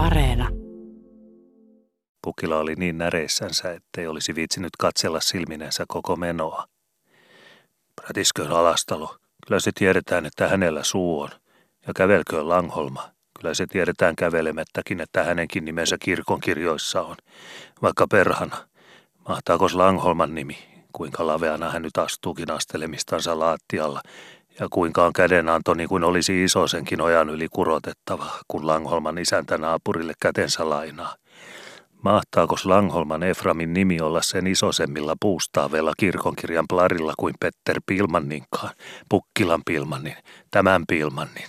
Areena. Pukila oli niin näreissänsä, ettei olisi viitsinyt katsella silminensä koko menoa. Prätisköön alastalo. Kyllä se tiedetään, että hänellä suu on. Ja kävelköön Langholma. Kyllä se tiedetään kävelemättäkin, että hänenkin nimensä kirkonkirjoissa on. Vaikka perhana. Mahtaako Langholman nimi? Kuinka laveana hän nyt astuukin astelemistansa laattialla. Ja kuinka on kädenanto niin kuin olisi isosenkin ojan yli kurotettava, kun Langholman isäntä naapurille kätensä lainaa. Mahtaako Langholman Eframin nimi olla sen isosemmilla puustaaveilla kirkonkirjan plarilla kuin Petter Pilmanninkaan, Pukkilan Pilmannin, tämän Pilmannin?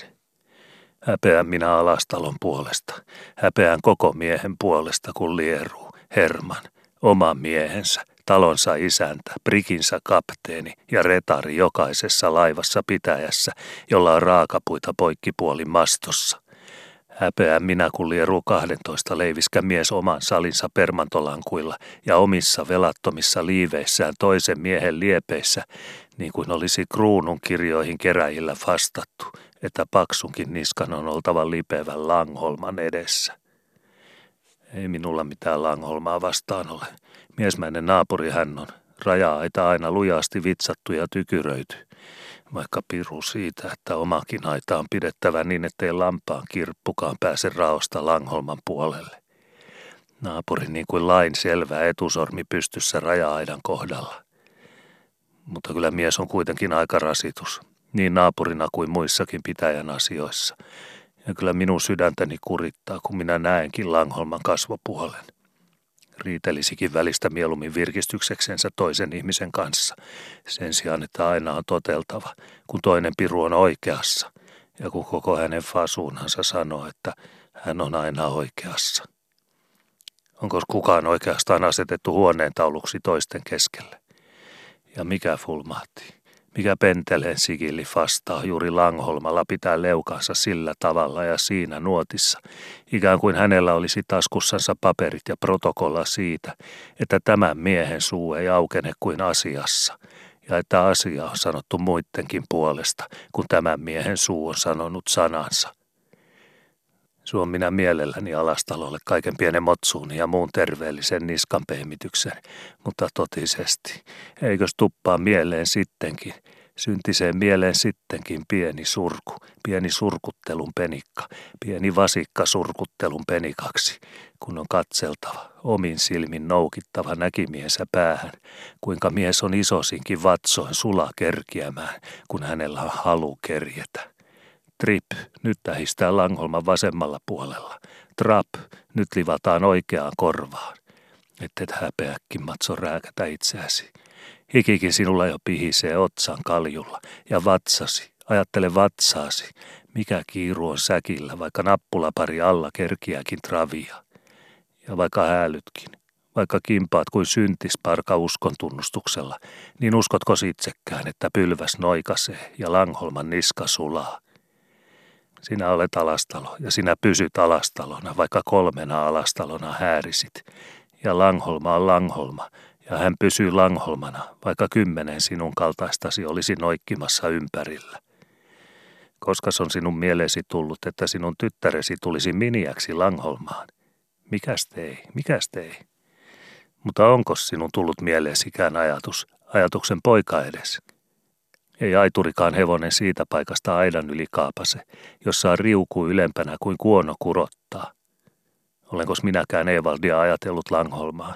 Häpeän minä alastalon puolesta, häpeän koko miehen puolesta, kun lieruu, Herman, oman miehensä, talonsa isäntä, prikinsä kapteeni ja retari jokaisessa laivassa pitäjässä, jolla on raakapuita poikkipuolin mastossa – Häpeää minä, kun lieru 12 leiviskä mies oman salinsa permantolankuilla ja omissa velattomissa liiveissään toisen miehen liepeissä, niin kuin olisi kruunun kirjoihin keräjillä vastattu, että paksunkin niskan on oltava lipevän Langholman edessä. Ei minulla mitään Langholmaa vastaan ole. Miesmäinen naapuri hän on. Raja-aita aina lujasti vitsattu ja tykyröity vaikka piru siitä, että omakin aita on pidettävä niin, ettei lampaan kirppukaan pääse raosta Langholman puolelle. Naapuri niin kuin lain selvä etusormi pystyssä raja-aidan kohdalla. Mutta kyllä mies on kuitenkin aika rasitus, niin naapurina kuin muissakin pitäjän asioissa. Ja kyllä minun sydäntäni kurittaa, kun minä näenkin Langholman kasvopuolen riitelisikin välistä mieluummin virkistykseksensä toisen ihmisen kanssa, sen sijaan, että aina on toteltava, kun toinen piru on oikeassa, ja kun koko hänen fasuunansa sanoo, että hän on aina oikeassa. Onko kukaan oikeastaan asetettu huoneen tauluksi toisten keskelle? Ja mikä fulmahti? Mikä penteleen sigilli fastaa juuri Langholmalla pitää leukansa sillä tavalla ja siinä nuotissa, ikään kuin hänellä olisi taskussansa paperit ja protokolla siitä, että tämän miehen suu ei aukene kuin asiassa, ja että asia on sanottu muidenkin puolesta, kun tämän miehen suu on sanonut sanansa. Suon minä mielelläni alastalolle kaiken pienen motsuun ja muun terveellisen niskanpehmityksen, mutta totisesti, eikös tuppaa mieleen sittenkin, syntiseen mieleen sittenkin pieni surku, pieni surkuttelun penikka, pieni vasikka surkuttelun penikaksi, kun on katseltava, omin silmin noukittava näkimiensä päähän, kuinka mies on isosinkin vatsoin sula kerkiämään, kun hänellä on halu kerjetä. Trip, nyt tähistää Langholman vasemmalla puolella. Trap, nyt livataan oikeaan korvaan. Ettet häpeäkin, Matso, rääkätä itseäsi. Hikikin sinulla jo pihisee otsan kaljulla ja vatsasi, ajattele vatsaasi, mikä kiiru on säkillä, vaikka nappulapari alla kerkiäkin travia. Ja vaikka häälytkin, vaikka kimpaat kuin syntisparka uskon tunnustuksella, niin uskotko itsekään, että pylväs noikasee ja Langholman niska sulaa? Sinä olet alastalo ja sinä pysyt alastalona, vaikka kolmena alastalona häärisit. Ja Langholma on Langholma, ja hän pysyy Langholmana, vaikka kymmenen sinun kaltaistasi olisi noikkimassa ympärillä. Koska on sinun mieleesi tullut, että sinun tyttäresi tulisi miniäksi Langholmaan? Mikäs tei, mikäs tei? Mutta onko sinun tullut mieleesikään ajatus, ajatuksen poika edes? Ei aiturikaan hevonen siitä paikasta aidan yli kaapase, jossa on riuku ylempänä kuin kuono kurottaa. Olenko minäkään Evaldia ajatellut Langholmaa?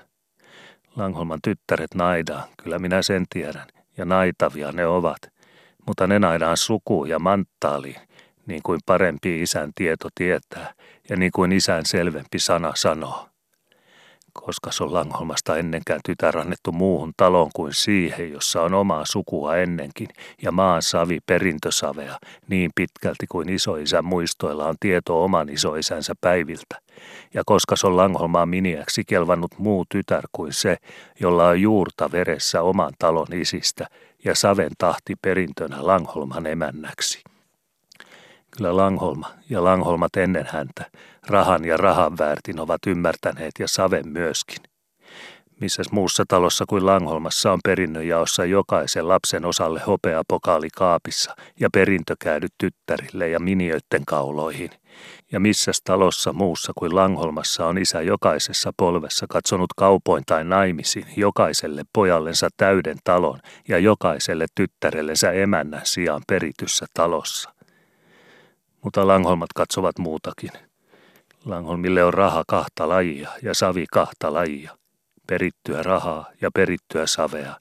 Langholman tyttäret naidaa, kyllä minä sen tiedän, ja naitavia ne ovat. Mutta ne naidaan suku ja manttaaliin, niin kuin parempi isän tieto tietää, ja niin kuin isän selvempi sana sanoo koska on Langholmasta ennenkään tytär annettu muuhun taloon kuin siihen, jossa on omaa sukua ennenkin, ja maan savi perintösavea niin pitkälti kuin isoisän muistoilla on tieto oman isoisänsä päiviltä. Ja koska on Langholmaa miniäksi kelvannut muu tytär kuin se, jolla on juurta veressä oman talon isistä ja saven tahti perintönä Langholman emännäksi. Kyllä Langholma ja Langholmat ennen häntä, rahan ja rahan väärtin ovat ymmärtäneet ja Saven myöskin. Missäs muussa talossa kuin Langholmassa on perinnönjaossa jokaisen lapsen osalle hopeapokaali kaapissa ja perintökäädyt tyttärille ja minioitten kauloihin. Ja missäs talossa muussa kuin Langholmassa on isä jokaisessa polvessa katsonut kaupoin tai naimisiin jokaiselle pojallensa täyden talon ja jokaiselle tyttärellensä emännän sijaan perityssä talossa. Mutta Langholmat katsovat muutakin. Langholmille on raha kahta lajia ja savi kahta lajia – perittyä rahaa ja perittyä savea,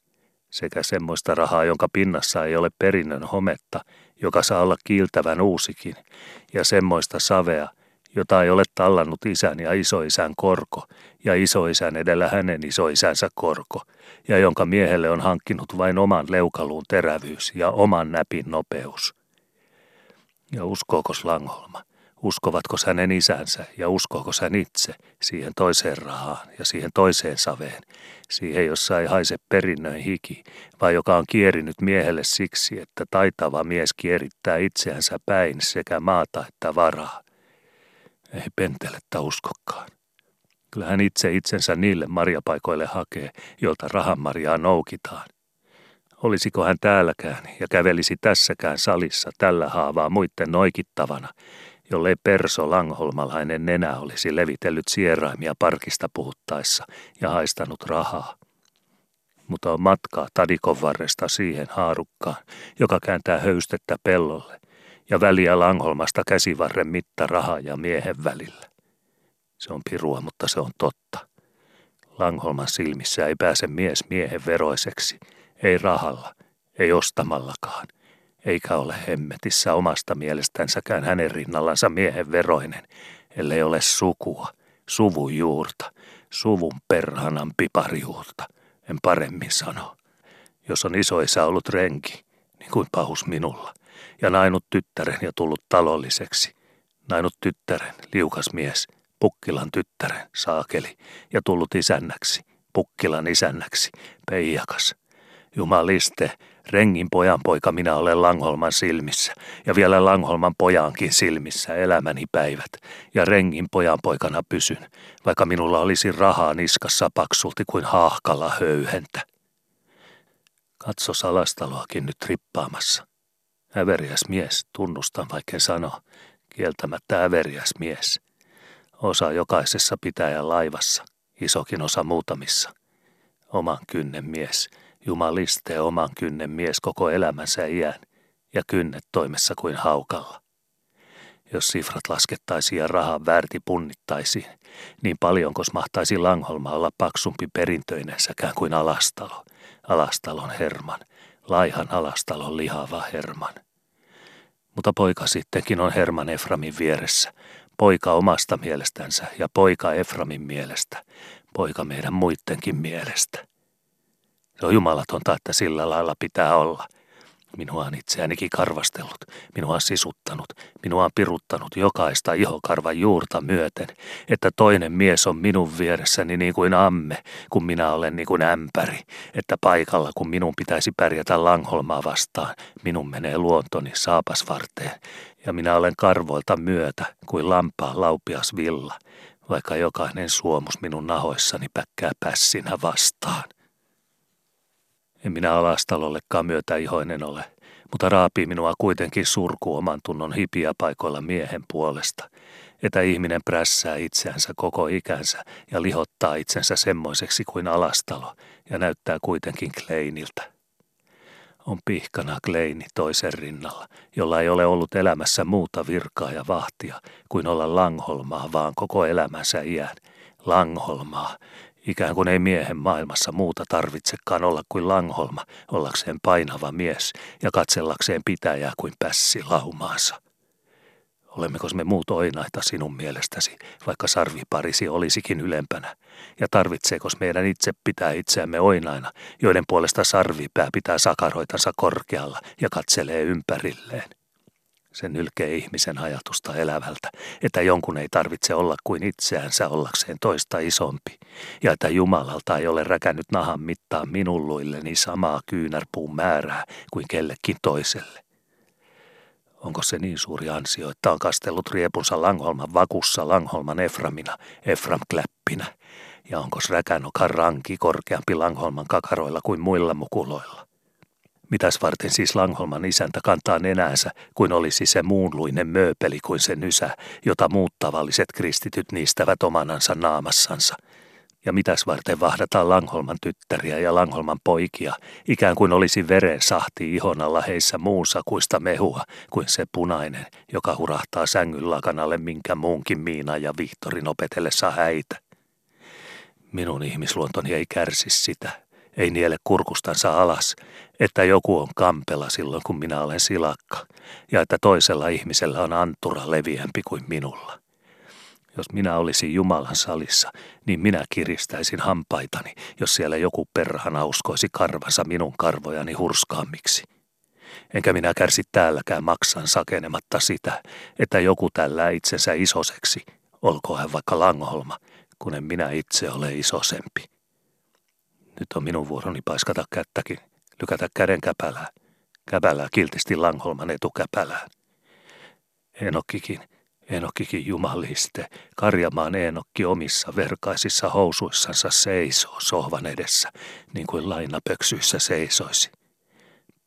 sekä semmoista rahaa, jonka pinnassa ei ole perinnön hometta, joka saa olla kiiltävän uusikin, ja semmoista savea, jota ei ole tallannut isän ja isoisän korko, ja isoisän edellä hänen isoisänsä korko, ja jonka miehelle on hankkinut vain oman leukaluun terävyys ja oman näpin nopeus. Ja uskooko Langholma? Uskovatko hänen isänsä ja uskooko hän itse siihen toiseen rahaan ja siihen toiseen saveen, siihen jossa ei haise perinnöin hiki, vai joka on kierinyt miehelle siksi, että taitava mies kierittää itseänsä päin sekä maata että varaa. Ei pentelettä uskokkaan. Kyllä hän itse itsensä niille marjapaikoille hakee, joilta rahamarjaa noukitaan. Olisiko hän täälläkään ja kävelisi tässäkään salissa tällä haavaa muitten noikittavana, jollei Perso Langholmalainen nenä olisi levitellyt sieraimia parkista puhuttaessa ja haistanut rahaa. Mutta on matkaa Tadikon varresta siihen haarukkaan, joka kääntää höystettä pellolle, ja väliä Langholmasta käsivarren mitta rahaa ja miehen välillä. Se on pirua, mutta se on totta. Langholman silmissä ei pääse mies miehen veroiseksi, ei rahalla, ei ostamallakaan – eikä ole hemmetissä omasta mielestänsäkään hänen rinnallansa miehen veroinen, ellei ole sukua, suvun juurta, suvun perhanan piparijuurta, en paremmin sano. Jos on isoisä ollut renki, niin kuin pahus minulla, ja nainut tyttären ja tullut talolliseksi, nainut tyttären, liukas mies, Pukkilan tyttären, saakeli, ja tullut isännäksi, Pukkilan isännäksi, peijakas. Jumaliste, Rengin pojan poika minä olen Langholman silmissä ja vielä Langholman pojankin silmissä elämäni päivät. Ja rengin pojan poikana pysyn, vaikka minulla olisi rahaa niskassa paksulti kuin haahkalla höyhentä. Katso salastaloakin nyt rippaamassa. Äveriäs mies, tunnustan vaikka sano, kieltämättä äveriäs mies. Osa jokaisessa pitäjän laivassa, isokin osa muutamissa. Oman kynnen mies – Jumaliste oman kynnen mies koko elämänsä iän ja kynnet toimessa kuin haukalla. Jos sifrat laskettaisiin ja rahan väärti punnittaisiin, niin paljonkos mahtaisi Langholma olla paksumpi perintöinensäkään kuin Alastalo, Alastalon Herman, laihan Alastalon lihava Herman. Mutta poika sittenkin on Herman Eframin vieressä, poika omasta mielestänsä ja poika Eframin mielestä, poika meidän muittenkin mielestä. Se on jumalatonta, että sillä lailla pitää olla. Minua on itseänikin karvastellut, minua on sisuttanut, minua on piruttanut jokaista ihokarvan juurta myöten, että toinen mies on minun vieressäni niin kuin amme, kun minä olen niin kuin ämpäri, että paikalla kun minun pitäisi pärjätä Langholmaa vastaan, minun menee luontoni saapasvarteen, ja minä olen karvoilta myötä kuin lampaa laupias villa, vaikka jokainen suomus minun nahoissani päkkää pässinä vastaan. En minä alastalollekaan ihoinen ole, mutta raapii minua kuitenkin surku oman tunnon hipiä paikoilla miehen puolesta, että ihminen prässää itseänsä koko ikänsä ja lihottaa itsensä semmoiseksi kuin alastalo ja näyttää kuitenkin Kleiniltä. On pihkana Kleini toisen rinnalla, jolla ei ole ollut elämässä muuta virkaa ja vahtia kuin olla Langholmaa vaan koko elämänsä iän. Langholmaa, Ikään kuin ei miehen maailmassa muuta tarvitsekaan olla kuin Langholma, ollakseen painava mies ja katsellakseen pitäjää kuin pässi laumaansa. Olemmeko me muut oinaita sinun mielestäsi, vaikka sarviparisi olisikin ylempänä? Ja tarvitseeko meidän itse pitää itseämme oinaina, joiden puolesta sarvipää pitää sakaroitansa korkealla ja katselee ympärilleen? Se nylkee ihmisen ajatusta elävältä, että jonkun ei tarvitse olla kuin itseänsä ollakseen toista isompi, ja että Jumalalta ei ole räkännyt nahan mittaa minulluilleni samaa kyynärpuun määrää kuin kellekin toiselle. Onko se niin suuri ansio, että on kastellut riepunsa Langholman vakussa Langholman Eframina, Efram Kläppinä, ja onko räkänokan ranki korkeampi Langholman kakaroilla kuin muilla mukuloilla. Mitäs varten siis Langholman isäntä kantaa nenäänsä, kuin olisi se muunluinen mööpeli kuin se nysä, jota muut tavalliset kristityt niistävät omanansa naamassansa – ja mitäs varten vahdataan Langholman tyttäriä ja Langholman poikia, ikään kuin olisi veren sahti ihon alla heissä muusakuista mehua kuin se punainen, joka hurahtaa sängyn lakanalle minkä muunkin Miina ja Vihtorin opetellessa häitä. Minun ihmisluontoni ei kärsi sitä, ei niele kurkustansa alas, että joku on kampela silloin kun minä olen silakka, ja että toisella ihmisellä on antura leviämpi kuin minulla. Jos minä olisin Jumalan salissa, niin minä kiristäisin hampaitani, jos siellä joku perhana uskoisi karvansa minun karvojani hurskaammiksi. Enkä minä kärsi täälläkään maksan sakenematta sitä, että joku tällä itsensä isoseksi, olkoon hän vaikka Langholma, kun en minä itse ole isosempi. Nyt on minun vuoroni paiskata kättäkin, lykätä käden käpälää, käpälää kiltisti Langholman etukäpälään. Enokkikin, Enokkikin jumaliste, karjamaan Enokki omissa verkaisissa housuissansa seisoo sohvan edessä, niin kuin lainapöksyissä seisoisi.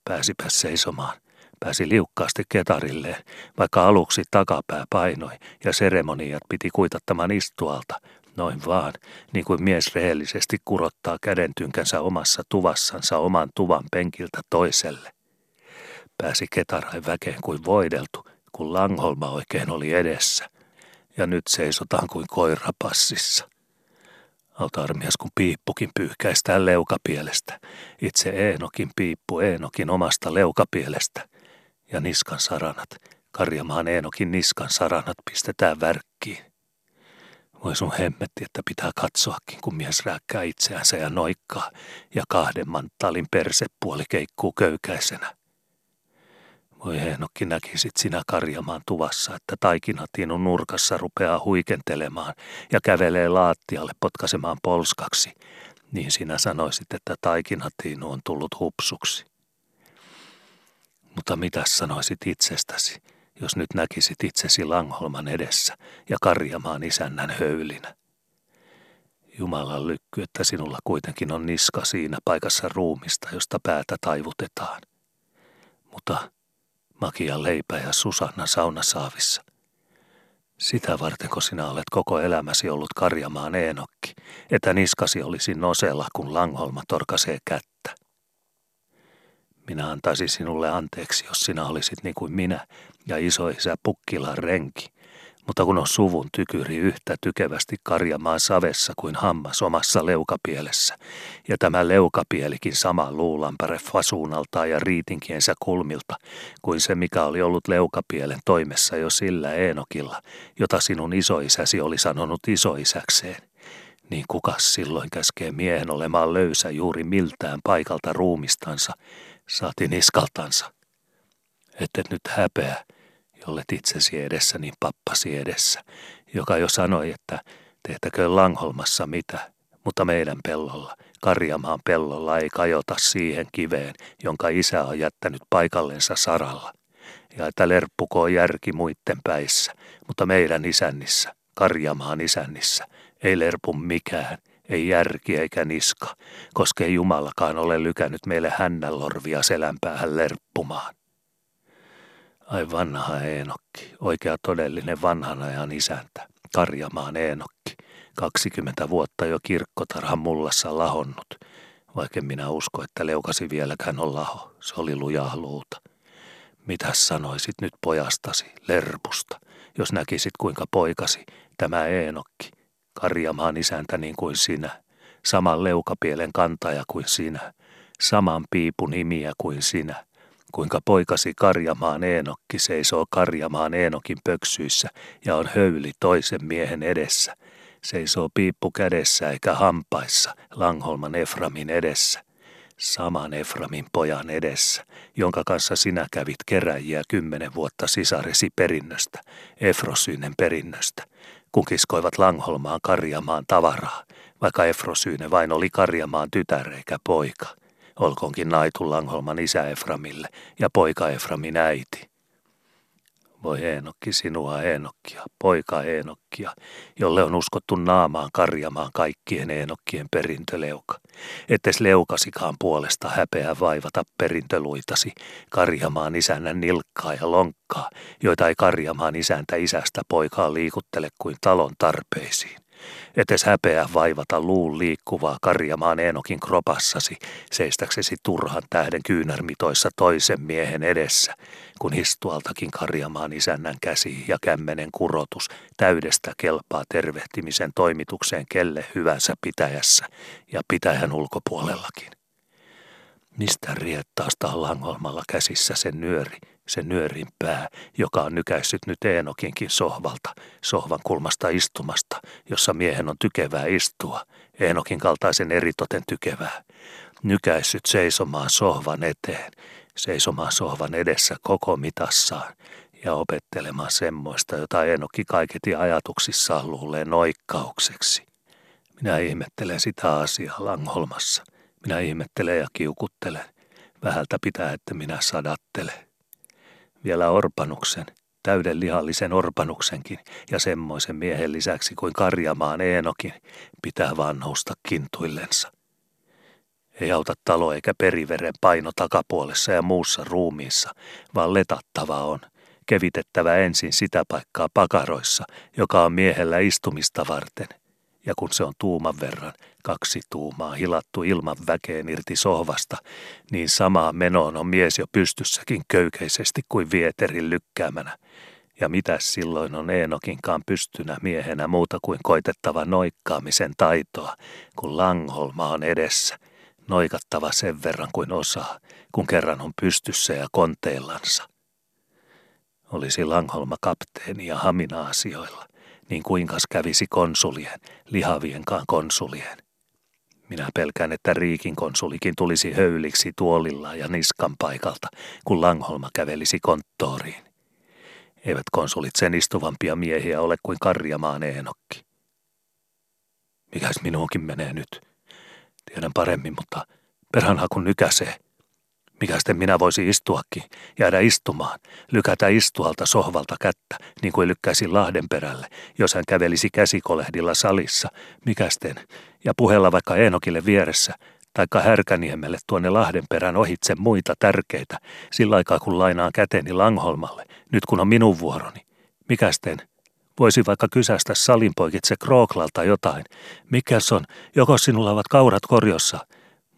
Pääsipä seisomaan, pääsi liukkaasti ketarilleen, vaikka aluksi takapää painoi ja seremoniat piti kuitattamaan istualta, noin vaan, niin kuin mies rehellisesti kurottaa kädentynkänsä omassa tuvassansa oman tuvan penkiltä toiselle. Pääsi ketarain väkeen kuin voideltu, kun Langholma oikein oli edessä, ja nyt seisotaan kuin koira passissa. Autarmias kun piippukin pyyhkäistään leukapielestä, itse Eenokin piippu Eenokin omasta leukapielestä, ja niskan saranat, karjamaan Eenokin niskan saranat pistetään värkkiin. Voi sun hemmetti, että pitää katsoakin, kun mies rääkkää itseänsä ja noikkaa, ja kahden manttaalin persepuoli keikkuu köykäisenä. Voi Heenokki näkisit sinä karjamaan tuvassa, että taikinatiinun nurkassa rupeaa huikentelemaan ja kävelee laattialle potkasemaan polskaksi, niin sinä sanoisit, että taikinatiinu on tullut hupsuksi. Mutta mitä sanoisit itsestäsi, jos nyt näkisit itsesi Langholman edessä ja karjamaan isännän höylinä? Jumalan lykky, että sinulla kuitenkin on niska siinä paikassa ruumista, josta päätä taivutetaan. Mutta makia leipä ja Susanna saunasaavissa. Sitä vartenko sinä olet koko elämäsi ollut karjamaan Eenokki, että niskasi olisi nosella, kun Langholma torkasee kättä. Minä antaisin sinulle anteeksi, jos sinä olisit niin kuin minä ja isoisä Pukkilan renki, mutta kun on suvun tykyri yhtä tykevästi karjamaan savessa kuin hammas omassa leukapielessä, ja tämä leukapielikin sama luulampare fasuunalta ja riitinkiensä kulmilta kuin se, mikä oli ollut leukapielen toimessa jo sillä Eenokilla, jota sinun isoisäsi oli sanonut isoisäkseen, niin kukas silloin käskee miehen olemaan löysä juuri miltään paikalta ruumistansa, saati niskaltansa. Ette nyt häpeä, jollet itsesi edessä, niin pappasi edessä, joka jo sanoi, että tehtäköön Langholmassa mitä, mutta meidän pellolla, Karjamaan pellolla ei kajota siihen kiveen, jonka isä on jättänyt paikallensa saralla. Ja että lerppukoo järki muitten päissä, mutta meidän isännissä, Karjamaan isännissä, ei lerpu mikään, ei järki eikä niska, koska ei Jumalakaan ole lykännyt meille hännänlorvia selänpäähän lerppumaan. Ai vanha Eenokki, oikea todellinen vanhan ajan isäntä, Karjamaan Eenokki, 20 vuotta jo kirkkotarhan mullassa lahonnut, vaikka minä usko, että leukasi vieläkään on laho, se oli lujaa luuta. Mitä sanoisit nyt pojastasi, Lerpusta, jos näkisit kuinka poikasi, tämä Eenokki, Karjamaan isäntä niin kuin sinä, saman leukapielen kantaja kuin sinä, saman piipun imiä kuin sinä, kuinka poikasi Karjamaan Eenokki seisoo Karjamaan Eenokin pöksyissä ja on höyli toisen miehen edessä. Seisoo piippu kädessä eikä hampaissa Langholman Eframin edessä. Saman Eframin pojan edessä, jonka kanssa sinä kävit keräjiä kymmenen vuotta sisaresi perinnöstä, Efrosyynen perinnöstä, kun kiskoivat Langholmaan Karjamaan tavaraa, vaikka Efrosyyne vain oli Karjamaan tytär eikä poika – olkoonkin Naitu Langholman isä Eframille ja poika Eframin äiti. Voi Eenokki sinua Eenokkia, poika Eenokkia, jolle on uskottu naamaan karjamaan kaikkien Eenokkien perintöleuka. Ettes leukasikaan puolesta häpeä vaivata perintöluitasi, karjamaan isännän nilkkaa ja lonkkaa, joita ei karjamaan isäntä isästä poikaa liikuttele kuin talon tarpeisiin. Etes häpeä vaivata luun liikkuvaa karjamaan Eenokin kropassasi, seistäksesi turhan tähden kyynärmitoissa toisen miehen edessä, kun histualtakin karjamaan isännän käsi ja kämmenen kurotus täydestä kelpaa tervehtimisen toimitukseen kelle hyvänsä pitäjässä ja pitäjän ulkopuolellakin. Mistä riettaasta on Langholmalla käsissä sen nyöri, se nyörin pää, joka on nykäissyt nyt Eenokinkin sohvalta, sohvan kulmasta istumasta, jossa miehen on tykevää istua, Eenokin kaltaisen eritoten tykevää, nykäissyt seisomaan sohvan eteen, seisomaan sohvan edessä koko mitassaan ja opettelemaan semmoista, jota Eenokki kaiketi ajatuksissaan luulee noikkaukseksi. Minä ihmettelen sitä asiaa Langholmassa. Minä ihmettelen ja kiukuttelen. Vähältä pitää, että minä sadattelen vielä orpanuksen, täyden lihallisen orpanuksenkin ja semmoisen miehen lisäksi kuin Karjamaan Eenokin pitää vaan nousta kintuillensa. Ei auta talo eikä periveren paino takapuolessa ja muussa ruumiissa, vaan letattava on, kevitettävä ensin sitä paikkaa pakaroissa, joka on miehellä istumista varten – ja kun se on tuuman verran, kaksi tuumaa hilattu ilman väkeen irti sohvasta, niin samaa menoon on mies jo pystyssäkin köykeisesti kuin vieterin lykkäämänä. Ja mitä silloin on Eenokinkaan pystynä miehenä muuta kuin koitettava noikkaamisen taitoa, kun Langholma on edessä, noikattava sen verran kuin osaa, kun kerran on pystyssä ja konteillansa. Olisi Langholma kapteeni ja hamina asioilla – niin kuinkas kävisi konsulien, lihavienkaan konsulien. Minä pelkään, että Riikin konsulikin tulisi höyliksi tuolilla ja niskan paikalta, kun Langholma kävelisi konttoriin. Eivät konsulit sen istuvampia miehiä ole kuin Karjamaan Eenokki. Mikäs minuunkin menee nyt? Tiedän paremmin, mutta perhanha kun nykäsee – mikä sitten minä voisi istuakin, jäädä istumaan, lykätä istualta sohvalta kättä, niin kuin lykkäisin Lahden perälle, jos hän kävelisi käsikolehdilla salissa, mikästen, ja puhella vaikka Eenokille vieressä, taikka Härkäniemelle tuonne Lahden perän ohitse muita tärkeitä, sillä aikaa kun lainaan käteni Langholmalle, nyt kun on minun vuoroni. Mikästen, voisi vaikka kysästä salinpoikitse Krooklalta jotain. Mikäs on, joko sinulla ovat kaurat korjossa,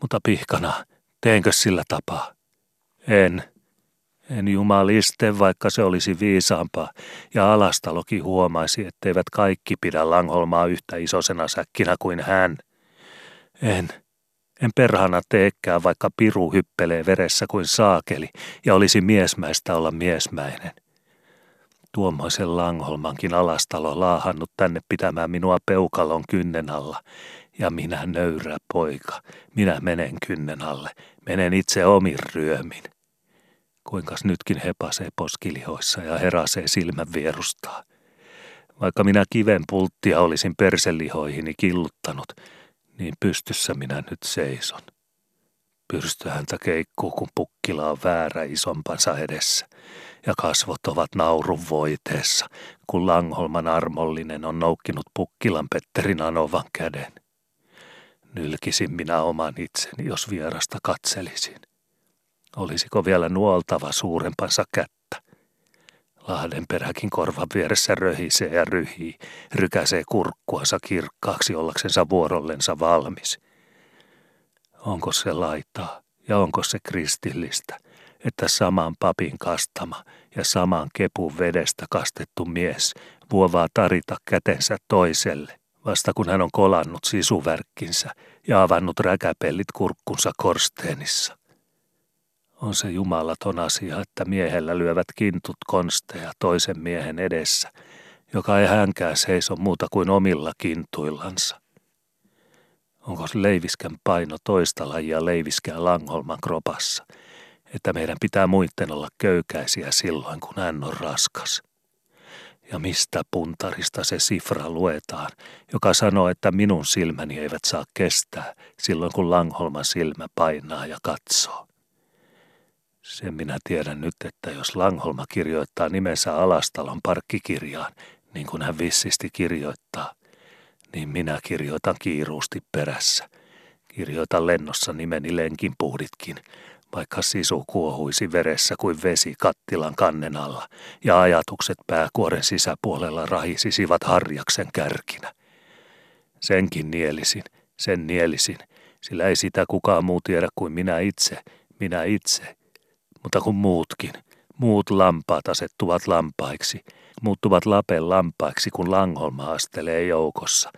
mutta pihkana, Teenkö sillä tapaa? En. En jumaliste, vaikka se olisi viisaampaa, ja Alastalokin huomaisi, etteivät kaikki pidä Langholmaa yhtä isosena säkkinä kuin hän. En. En perhana teekään, vaikka piru hyppelee veressä kuin saakeli, ja olisi miesmäistä olla miesmäinen. Tuommoisen Langholmankin alastalo laahannut tänne pitämään minua peukalon kynnen alla, ja minä nöyrä poika, minä menen kynnen alle, menen itse omin ryömin. Kuinkas nytkin hepasee poskilihoissa ja herasee silmän vierustaa. Vaikka minä kiven pulttia olisin perselihoihini killuttanut, niin pystyssä minä nyt seison. Pyrstöhäntä keikkuu, kun pukkila on väärä isompansa edessä, ja kasvot ovat naurun voiteessa, kun Langholman armollinen on noukkinut pukkilan Petterin anovan käden. Nylkisin minä oman itseni, jos vierasta katselisin. Olisiko vielä nuoltava suurempansa kättä? Lahden peräkin korvan vieressä röhisee ja ryhii, rykäsee kurkkuansa kirkkaaksi ollaksensa vuorollensa valmis. Onko se laitaa ja onko se kristillistä, että saman papin kastama ja saman kepun vedestä kastettu mies vuovaa tarita kätensä toiselle, vasta kun hän on kolannut sisuvärkkinsä ja avannut räkäpellit kurkkunsa korsteenissa. On se jumalaton asia, että miehellä lyövät kintut konsteja toisen miehen edessä, joka ei hänkään seiso muuta kuin omilla kintuillansa. Onko leiviskän paino toista lajia leiviskään Langholman kropassa, että meidän pitää muitten olla köykäisiä silloin, kun hän on raskas? Ja mistä puntarista se sifra luetaan, joka sanoo, että minun silmäni eivät saa kestää silloin, kun Langholman silmä painaa ja katsoo? Sen minä tiedän nyt, että jos Langholma kirjoittaa nimensä Alastalon parkkikirjaan, niin kuin hän vissisti kirjoittaa, niin minä kirjoitan kiiruusti perässä. Kirjoitan lennossa nimeni lenkin puhditkin, vaikka sisu kuohuisi veressä kuin vesi kattilan kannen alla ja ajatukset pääkuoren sisäpuolella rahisisivat harjaksen kärkinä. Senkin nielisin, sen nielisin, sillä ei sitä kukaan muu tiedä kuin minä itse, minä itse. Mutta kun muutkin, muut lampaat asettuvat lampaiksi, muuttuvat lapen lampaiksi, kun Langholma astelee joukossa,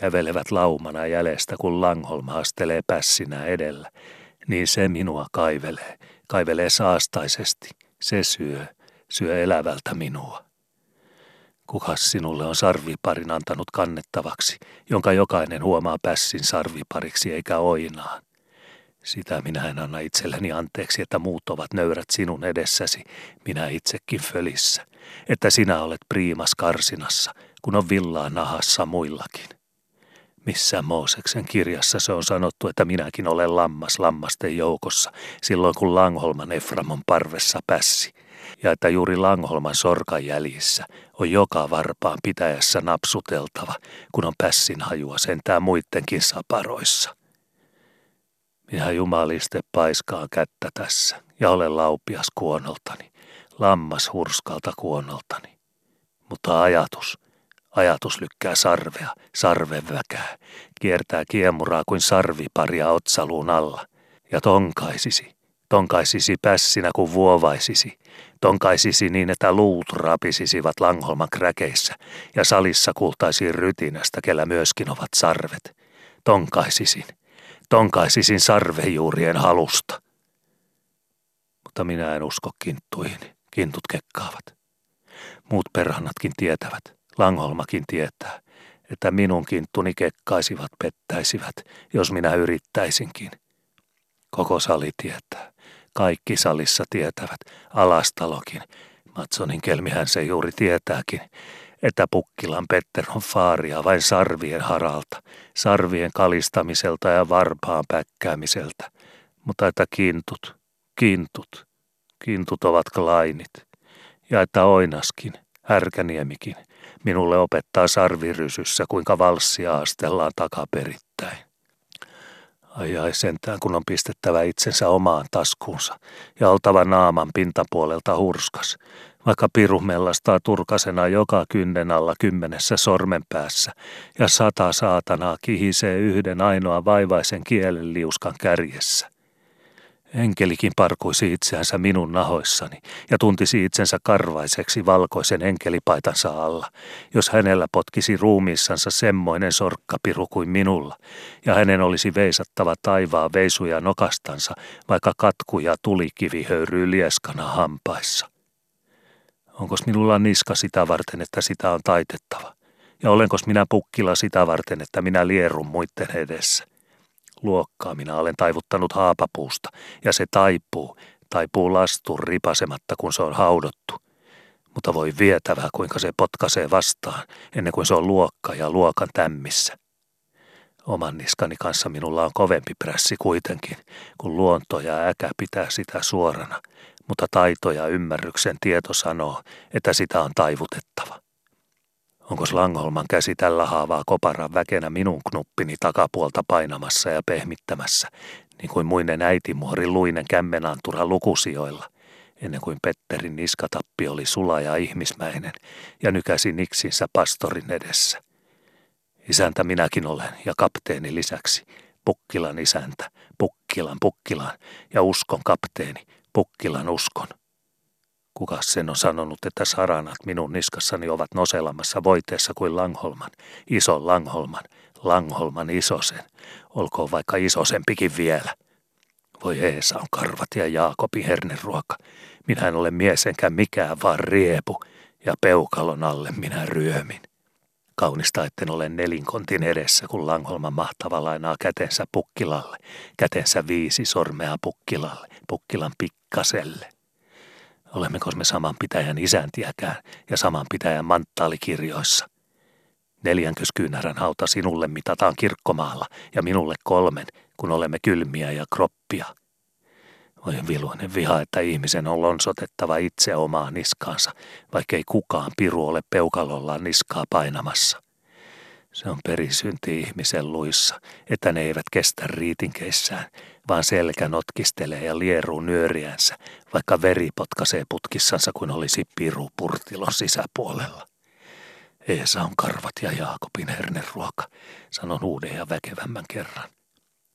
kävelevät laumana jäljestä, kun Langholma astelee pässinä edellä, niin se minua kaivelee, kaivelee saastaisesti, se syö, syö elävältä minua. Kukas sinulle on sarviparin antanut kannettavaksi, jonka jokainen huomaa pässin sarvipariksi eikä oinaan? Sitä minä en anna itselleni anteeksi, että muut ovat nöyrät sinun edessäsi, minä itsekin fölissä, että sinä olet priimas karsinassa, kun on villaa nahassa muillakin. Missä Mooseksen kirjassa se on sanottu, että minäkin olen lammas lammasten joukossa, silloin kun Langholman Eframon parvessa pässi, ja että juuri Langholman sorkan jäljissä on joka varpaan pitäjässä napsuteltava, kun on pässin hajua sentään muittenkin saparoissa. Minä jumaliste paiskaa kättä tässä ja olen laupias kuonoltani, lammas hurskalta kuonoltani. Mutta ajatus, ajatus lykkää sarvea, sarveväkää, kiertää kiemuraa kuin sarviparia otsaluun alla ja tonkaisisi, tonkaisisi pässinä kuin vuovaisisi, tonkaisisi niin, että luut rapisisivat Langholman kräkeissä ja salissa kuultaisiin rytinästä, kellä myöskin ovat sarvet. Tonkaisisin, tonkaisisin sarvejuurien halusta. Mutta minä en usko kinttuihin, kintut kekkaavat. Muut perhannatkin tietävät, Langholmakin tietää, että minun kinttuni kekkaisivat, pettäisivät, jos minä yrittäisinkin. Koko sali tietää, kaikki salissa tietävät, alastalokin, Matsonin kelmihän se juuri tietääkin, että Pukkilan Petter on faaria vain sarvien haralta, sarvien kalistamiselta ja varpaan päkkäämiseltä, mutta että kintut, kintut, kintut ovat klainit, ja että Oinaskin, Härkäniemikin, minulle opettaa sarvirysyssä, kuinka valssia astellaan takaperittäin. Ai ai sentään, kun on pistettävä itsensä omaan taskuunsa ja oltava naaman pintapuolelta hurskas, vaikka piru mellastaa turkasena joka kynnen alla kymmenessä sormen päässä ja sata saatanaa kihisee yhden ainoa vaivaisen kielen liuskan kärjessä. Enkelikin parkuisi itseänsä minun nahoissani ja tuntisi itsensä karvaiseksi valkoisen enkelipaitansa alla, jos hänellä potkisi ruumiissansa semmoinen sorkkapiru kuin minulla, ja hänen olisi veisattava taivaa veisuja nokastansa, vaikka katku ja tulikivi höyryy lieskana hampaissa. Onkos minulla niska sitä varten, että sitä on taitettava? Ja olenkos minä pukkila sitä varten, että minä lierun muitten edessä? Luokkaa minä olen taivuttanut haapapuusta, ja se taipuu, taipuu lastun ripasematta, kun se on haudottu. Mutta voi vietävää, kuinka se potkaisee vastaan, ennen kuin se on luokka ja luokan tämmissä. Oman niskani kanssa minulla on kovempi prässi kuitenkin, kun luonto ja äkä pitää sitä suorana, mutta taito ja ymmärryksen tieto sanoo, että sitä on taivutettava. Onko Langholman käsi tällä haavaa koparan väkenä minun knuppini takapuolta painamassa ja pehmittämässä, niin kuin muinen äitimuori luinen kämmenantura lukusijoilla, ennen kuin Petterin niskatappi oli sula ja ihmismäinen ja nykäsi niksinsä pastorin edessä. Isäntä minäkin olen ja kapteeni lisäksi, Pukkilan isäntä, Pukkilan Pukkilan ja uskon kapteeni, Pukkilan uskon. Kuka sen on sanonut, että saranat minun niskassani ovat noselamassa voiteessa kuin Langholman, iso Langholman, Langholman isosen, olkoon vaikka isosempikin vielä. Voi Eesa on karvat ja Jaakobin herneruoka. Minä en ole mies enkä mikään, vaan riepu, ja peukalon alle minä ryömin. Kaunista, etten ole nelinkontin edessä, kun Langholman mahtava lainaa kätensä pukkilalle, kätensä viisi sormea pukkilalle, pukkilan pikkaselle. Olemmeko me saman pitäjän isäntiäkään ja saman pitäjän manttaalikirjoissa? Neljänköskyynärän hauta sinulle mitataan kirkkomaalla ja minulle kolmen, kun olemme kylmiä ja kroppia. Oi viluinen viha, että ihmisen on lonsotettava itse omaa niskaansa, vaikkei kukaan piru ole peukalollaan niskaa painamassa. Se on perisynti ihmisen luissa, että ne eivät kestä riitinkeissään, vaan selkä notkistelee ja lieruu nyöriänsä, vaikka veri potkaisee putkissansa kuin olisi piru purtilon sisäpuolella. Eesa on karvat ja Jaakobin herneruoka, sanon uuden ja väkevämmän kerran.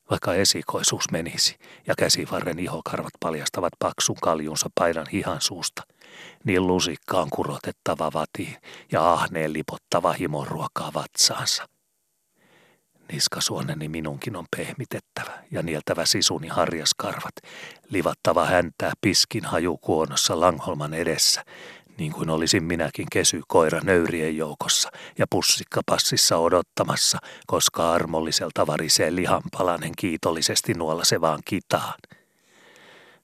Vaikka esikoisuus menisi ja käsivarren ihokarvat paljastavat paksun kaljunsa paidan hihan suusta, niin lusikka on kurotettava vatiin ja ahneen lipottava himoruokaa vatsaansa. Niskasuoneni minunkin on pehmitettävä ja nieltävä sisuni harjaskarvat, livattava häntää piskin hajukuonossa Langholman edessä, niin kuin olisin minäkin kesykoira nöyrien joukossa ja pussikkapassissa odottamassa, koska armolliselta varisee lihanpalanen kiitollisesti nuolasevaan kitaan.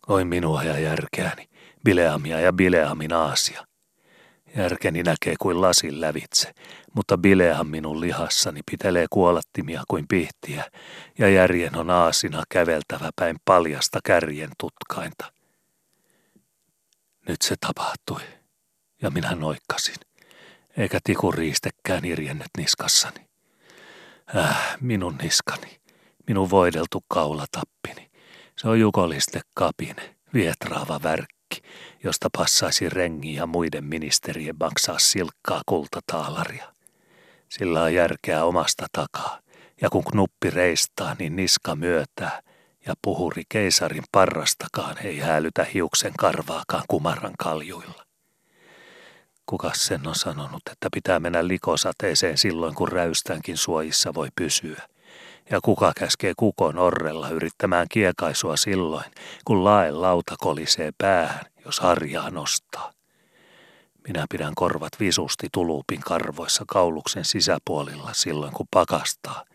Oi minua ja järkeäni, Bileamia ja Bileamin aasia. Järkeni näkee kuin lasin lävitse, mutta Bileam minun lihassani pitelee kuolattimia kuin pihtiä, ja järjen on aasina käveltävä päin paljasta kärjen tutkainta. Nyt se tapahtui ja minä noikkasin, eikä tikuriistekään irjennyt niskassani. Äh, minun niskani, minun voideltu kaulatappini, se on jukoliste kapine, vietraava värkki, josta passaisi rengi ja muiden ministerien maksaa silkkaa kultataalaria. Sillä on järkeä omasta takaa, ja kun knuppi reistaa, niin niska myötää, ja puhuri keisarin parrastakaan ei hälytä hiuksen karvaakaan kumaran kaljuilla. Kuka sen on sanonut, että pitää mennä likosateeseen silloin, kun räystäänkin suojissa voi pysyä? Ja kuka käskee kukon orrella yrittämään kiekaisua silloin, kun laen lauta kolisee päähän, jos harjaa nostaa? Minä pidän korvat visusti tulupin karvoissa kauluksen sisäpuolilla silloin, kun pakastaa.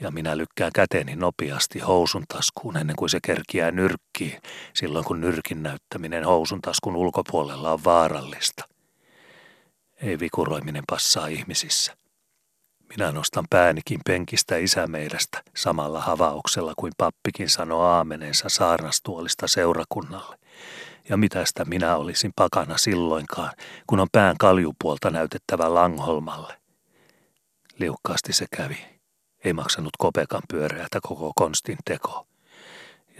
Ja minä lykkään käteni nopeasti housun taskuun ennen kuin se kerkiää nyrkkiin, silloin kun nyrkin näyttäminen housun taskun ulkopuolella on vaarallista – ei vikuroiminen passaa ihmisissä. Minä nostan päänikin penkistä isämeidästä samalla havauksella kuin pappikin sanoo aamenensa saarnastuolista seurakunnalle. Ja mitästä minä olisin pakana silloinkaan, kun on pään kaljupuolta näytettävä Langholmalle. Liukkaasti se kävi. Ei maksanut kopekan pyöreätä koko konstin teko.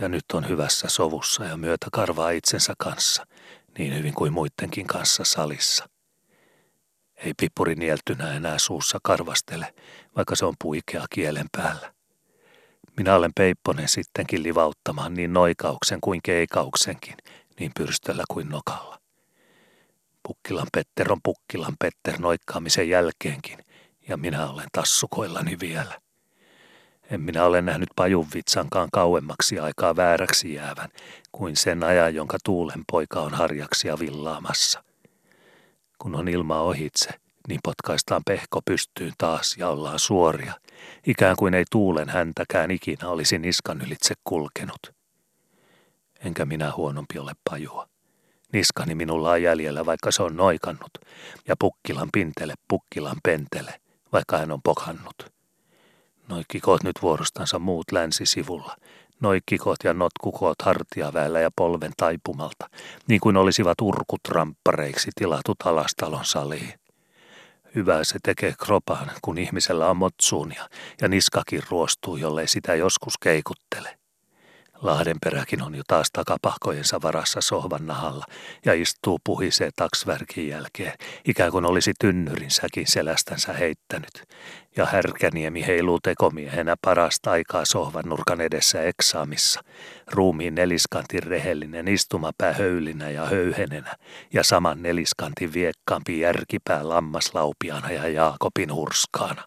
Ja nyt on hyvässä sovussa ja myötä karvaa itsensä kanssa, niin hyvin kuin muidenkin kanssa salissa – ei pippuri nieltynä enää suussa karvastele, vaikka se on puikea kielen päällä. Minä olen Peipponen sittenkin livauttamaan niin noikauksen kuin keikauksenkin, niin pyrstöllä kuin nokalla. Pukkilan Petter on Pukkilan Petter noikkaamisen jälkeenkin, ja minä olen tassukoillani vielä. En minä ole nähnyt pajunvitsankaan kauemmaksi aikaa vääräksi jäävän kuin sen ajan, jonka tuulen poika on harjaksia villaamassa. Kun on ilma ohitse, niin potkaistaan pehko pystyyn taas ja ollaan suoria, ikään kuin ei tuulen häntäkään ikinä olisi niskan ylitse kulkenut. Enkä minä huonompi ole pajua. Niskani minulla on jäljellä, vaikka se on noikannut, ja pukkilan pintele, pukkilan pentele, vaikka hän on pokannut. Noikkikoot nyt vuorostansa muut länsisivulla, noikkikot ja notkukot hartiaväellä ja polven taipumalta, niin kuin olisivat urkut ramppareiksi tilatut alastalon saliin. Hyvää se tekee kropaan, kun ihmisellä on motsuunia ja niskakin ruostuu, jollei sitä joskus keikuttele. Lahdenperäkin on jo taas takapahkojensa varassa sohvan nahalla ja istuu puhisee taksvärkin jälkeen, ikään kuin olisi tynnyrin säkin selästänsä heittänyt. Ja härkäniemi heiluu tekomiehenä parasta aikaa sohvan nurkan edessä eksaamissa, ruumiin neliskantin rehellinen istumapää höylinä ja höyhenenä ja saman neliskantin viekkaampi järkipää lammaslaupiana ja Jaakobin hurskaana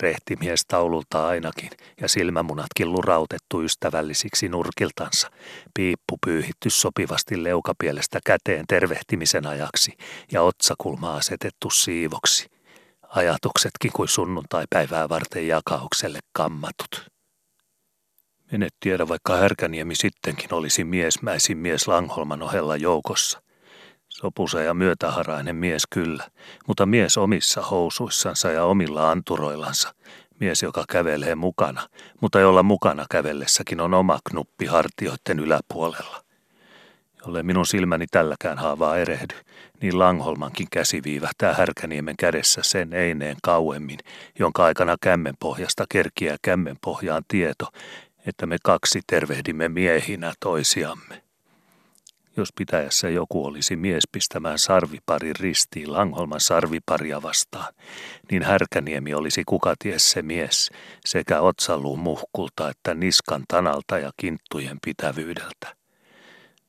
rehtimies taululta ainakin ja silmämunatkin lurautettu ystävällisiksi nurkiltansa, piippu pyyhitty sopivasti leukapielestä käteen tervehtimisen ajaksi ja otsakulma asetettu siivoksi. Ajatuksetkin kuin sunnuntai-päivää varten jakaukselle kammatut. Menet tiedä, vaikka Härkäniemi sittenkin olisi miesmäisin mies Langholman ohella joukossa. Sopusa ja myötäharainen mies kyllä, mutta mies omissa housuissansa ja omilla anturoillansa. Mies, joka kävelee mukana, mutta jolla mukana kävellessäkin on oma knuppi hartioiden yläpuolella. Jolle minun silmäni tälläkään haavaa erehdy, niin Langholmankin käsi viivähtää Härkäniemen kädessä sen eineen kauemmin, jonka aikana kämmenpohjasta kerkiää kämmenpohjaan tieto, että me kaksi tervehdimme miehinä toisiamme. Jos pitäjässä joku olisi mies pistämään sarviparin ristiin Langholman sarviparia vastaan, niin Härkäniemi olisi kukaties se mies sekä otsaluun muhkulta että niskan tanalta ja kinttujen pitävyydeltä.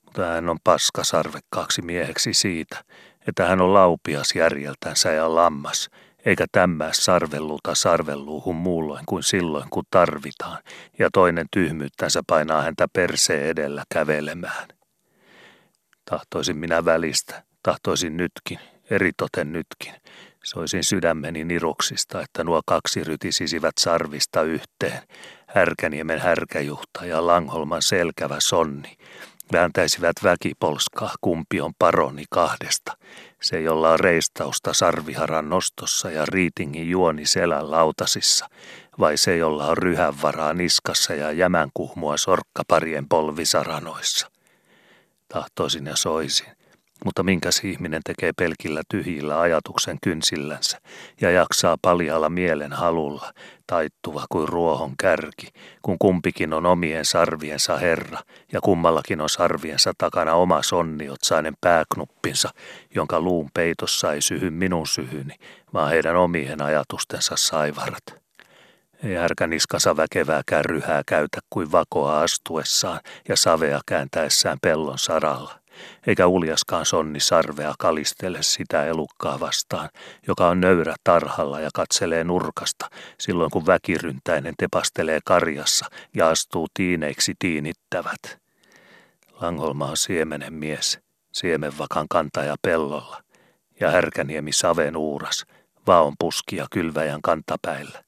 Mutta hän on paska sarvekkaaksi mieheksi siitä, että hän on laupias järjeltänsä ja lammas, eikä tämmää sarvelluta sarvelluuhun muulloin kuin silloin, kun tarvitaan, ja toinen tyhmyyttänsä painaa häntä perseen edellä kävelemään. Tahtoisin minä välistä, tahtoisin nytkin, eritoten nytkin. Soisin sydämeni niruksista, että nuo kaksi rytisisivät sarvista yhteen, Härkäniemen härkäjuhta ja Langholman selkävä sonni, vääntäisivät väkipolskaa kumpi on paroni kahdesta, se jolla on reistausta sarviharan nostossa ja riitingin juoni selän lautasissa, vai se jolla on ryhänvaraa niskassa ja jämänkuhmua sorkkaparien polvisaranoissa tahtoisin ja soisin. Mutta minkäs ihminen tekee pelkillä tyhjillä ajatuksen kynsillänsä ja jaksaa paljalla mielen halulla, taittuva kuin ruohon kärki, kun kumpikin on omien sarviensa herra ja kummallakin on sarviensa takana oma sonniotsainen pääknuppinsa, jonka luun peitossa ei syhy minun syhyni, vaan heidän omien ajatustensa saivarat. Ei härkäniskasa väkevää kärryhää käytä kuin vakoa astuessaan ja savea kääntäessään pellon saralla, eikä uljaskaan sonni sarvea kalistele sitä elukkaa vastaan, joka on nöyrä tarhalla ja katselee nurkasta silloin kun väkiryntäinen tepastelee karjassa ja astuu tiineiksi tiinittävät. Langholma on siemenen mies, siemenvakan kantaja pellolla, ja härkäniemi saven uuras, vaon puskia kylväjän kantapäillä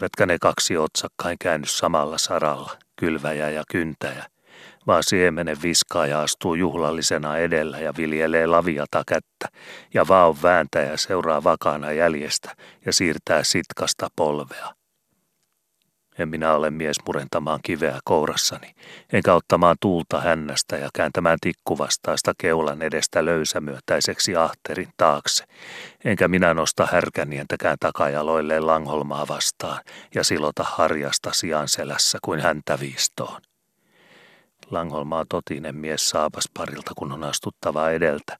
eivätkä ne kaksi otsakkain käänny samalla saralla, kylväjä ja kyntäjä, vaan siemenen viskaa ja astuu juhlallisena edellä ja viljelee laviata kättä, ja vaon vääntäjä seuraa vakana jäljestä ja siirtää sitkasta polvea. En minä ole mies murentamaan kiveä kourassani, enkä ottamaan tuulta hännästä ja kääntämään tikkuvastaista keulan edestä löysämyötäiseksi ahterin taakse, enkä minä nosta härkänientäkään takajaloilleen langholmaa vastaan ja silota harjasta sian selässä kuin häntä viistoon. Langholmaa totinen mies saapas parilta, kun on astuttava edeltä,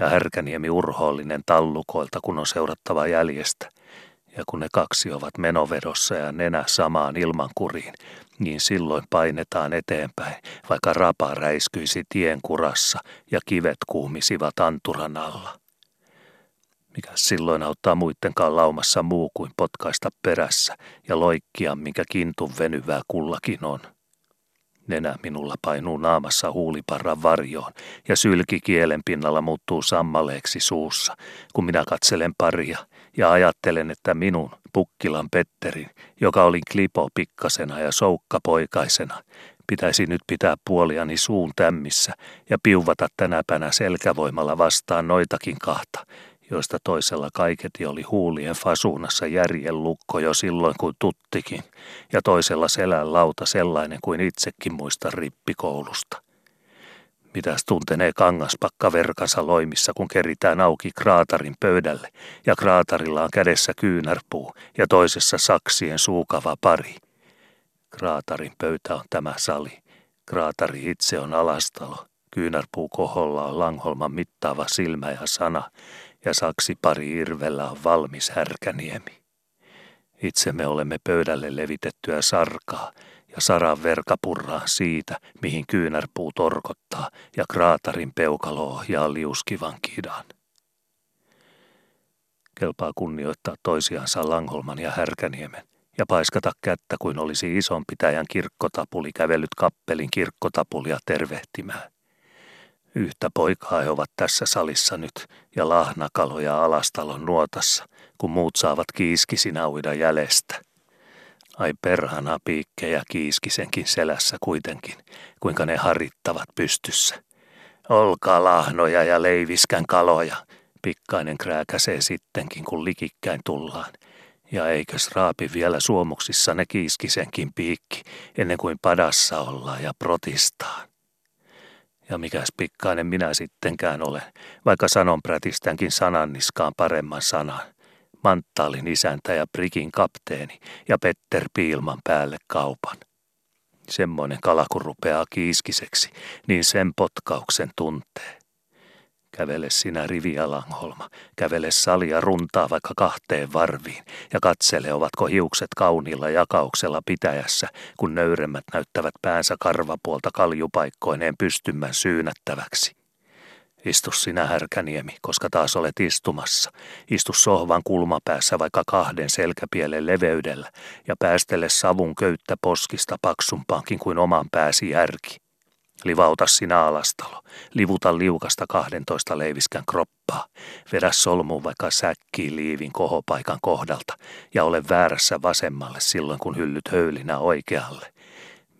ja härkäniemi urhoollinen tallukoilta, kun on seurattava jäljestä – ja kun ne kaksi ovat menovedossa ja nenä samaan ilmankuriin, niin silloin painetaan eteenpäin, vaikka rapa räiskyisi tien kurassa ja kivet kuumisivat anturan alla. Mikä silloin auttaa muittenkaan laumassa muu kuin potkaista perässä ja loikkia, minkä kintun venyvää kullakin on. Nenä minulla painuu naamassa huuliparran varjoon ja sylki kielen pinnalla muuttuu sammaleeksi suussa, kun minä katselen paria ja ajattelen, että minun, Pukkilan Petterin, joka oli klipo pikkasena ja soukka poikaisena, pitäisi nyt pitää puoliani suun tämmissä ja piuvata tänäpänä selkävoimalla vastaan noitakin kahta, joista toisella kaiketi oli huulien fasuunassa järjen lukko jo silloin kuin tuttikin, ja toisella selän lauta sellainen kuin itsekin muista rippikoulusta. Mitäs tuntenee kangaspakka verkansa loimissa, kun keritään auki kraatarin pöydälle, ja kraatarilla on kädessä kyynärpuu ja toisessa saksien suukava pari. Kraatarin pöytä on tämä sali. Kraatari itse on alastalo. Kyynärpuu koholla on Langholman mittaava silmä ja sana, ja saksi pari irvellä on valmis härkäniemi. Itse me olemme pöydälle levitettyä sarkaa, ja saran verkapurraa siitä, mihin kyynärpuu torkottaa, ja kraatarin peukalo ohjaa liuskivan kidan. Kelpaa kunnioittaa toisiansa Langholman ja Härkäniemen, ja paiskata kättä kuin olisi ison pitäjän kirkkotapuli kävellyt kappelin kirkkotapulia tervehtimään. Yhtä poikaa he ovat tässä salissa nyt ja lahnakaloja alastalon nuotassa, kun muut saavat kiiskisinä uida jäljestä. Ai perhana piikkejä kiiskisenkin selässä kuitenkin, kuinka ne harittavat pystyssä. Olkaa lahnoja ja leiviskän kaloja, pikkainen krääkäsee sittenkin, kun likikkäin tullaan. Ja eikös raapi vielä suomuksissa ne kiiskisenkin piikki, ennen kuin padassa ollaan ja protistaan Ja mikäs pikkainen minä sittenkään olen, vaikka sanon prätistänkin sananniskaan paremman sanan. Manttaalin isäntä ja Prikin kapteeni ja Petter Piilman päälle kaupan. Semmoinen kala kun rupeaa kiiskiseksi, niin sen potkauksen tuntee. Kävele sinä riviä Langholma, kävele salia runtaa vaikka kahteen varviin ja katsele, ovatko hiukset kauniilla jakauksella pitäjässä, kun nöyremmät näyttävät päänsä karvapuolta kaljupaikkoineen pystymmän syynättäväksi. Istu sinä härkäniemi, koska taas olet istumassa. Istu sohvan kulmapäässä vaikka kahden selkäpielen leveydellä ja päästele savun köyttä poskista paksumpaankin kuin oman pääsi järki. Livauta sinä alastalo, livuta liukasta 12 leiviskän kroppaa, vedä solmuun vaikka säkkiin liivin kohopaikan kohdalta ja ole väärässä vasemmalle silloin kun hyllyt höylinä oikealle.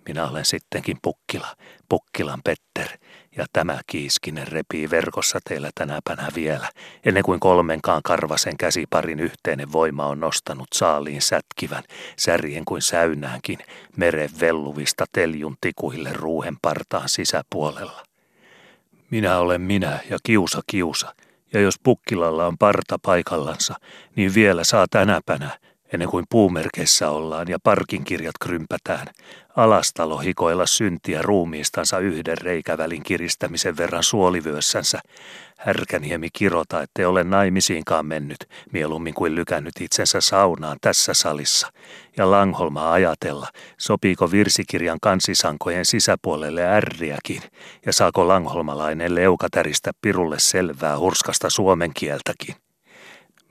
Minä olen sittenkin Pukkila, Pukkilan Petter, ja tämä kiiskinen repii verkossa teillä tänäpänä vielä, ennen kuin kolmenkaan karvasen käsiparin yhteinen voima on nostanut saaliin sätkivän, särjen kuin säynäänkin, meren velluvista teljun tikuille ruuhen partaan sisäpuolella. Minä olen minä ja kiusa kiusa, ja jos Pukkilalla on parta paikallansa, niin vielä saa tänäpänä, ennen kuin puumerkeissä ollaan ja parkin kirjat krympätään, alastalo hikoilla syntiä ruumiistansa yhden reikävälin kiristämisen verran suolivyössänsä. Härkäniemi kirota, ettei ole naimisiinkaan mennyt, mieluummin kuin lykännyt itsensä saunaan tässä salissa. Ja Langholma ajatella, sopiiko virsikirjan kansisankojen sisäpuolelle ärriäkin, ja saako Langholmalainen leukatäristä pirulle selvää hurskasta suomen kieltäkin.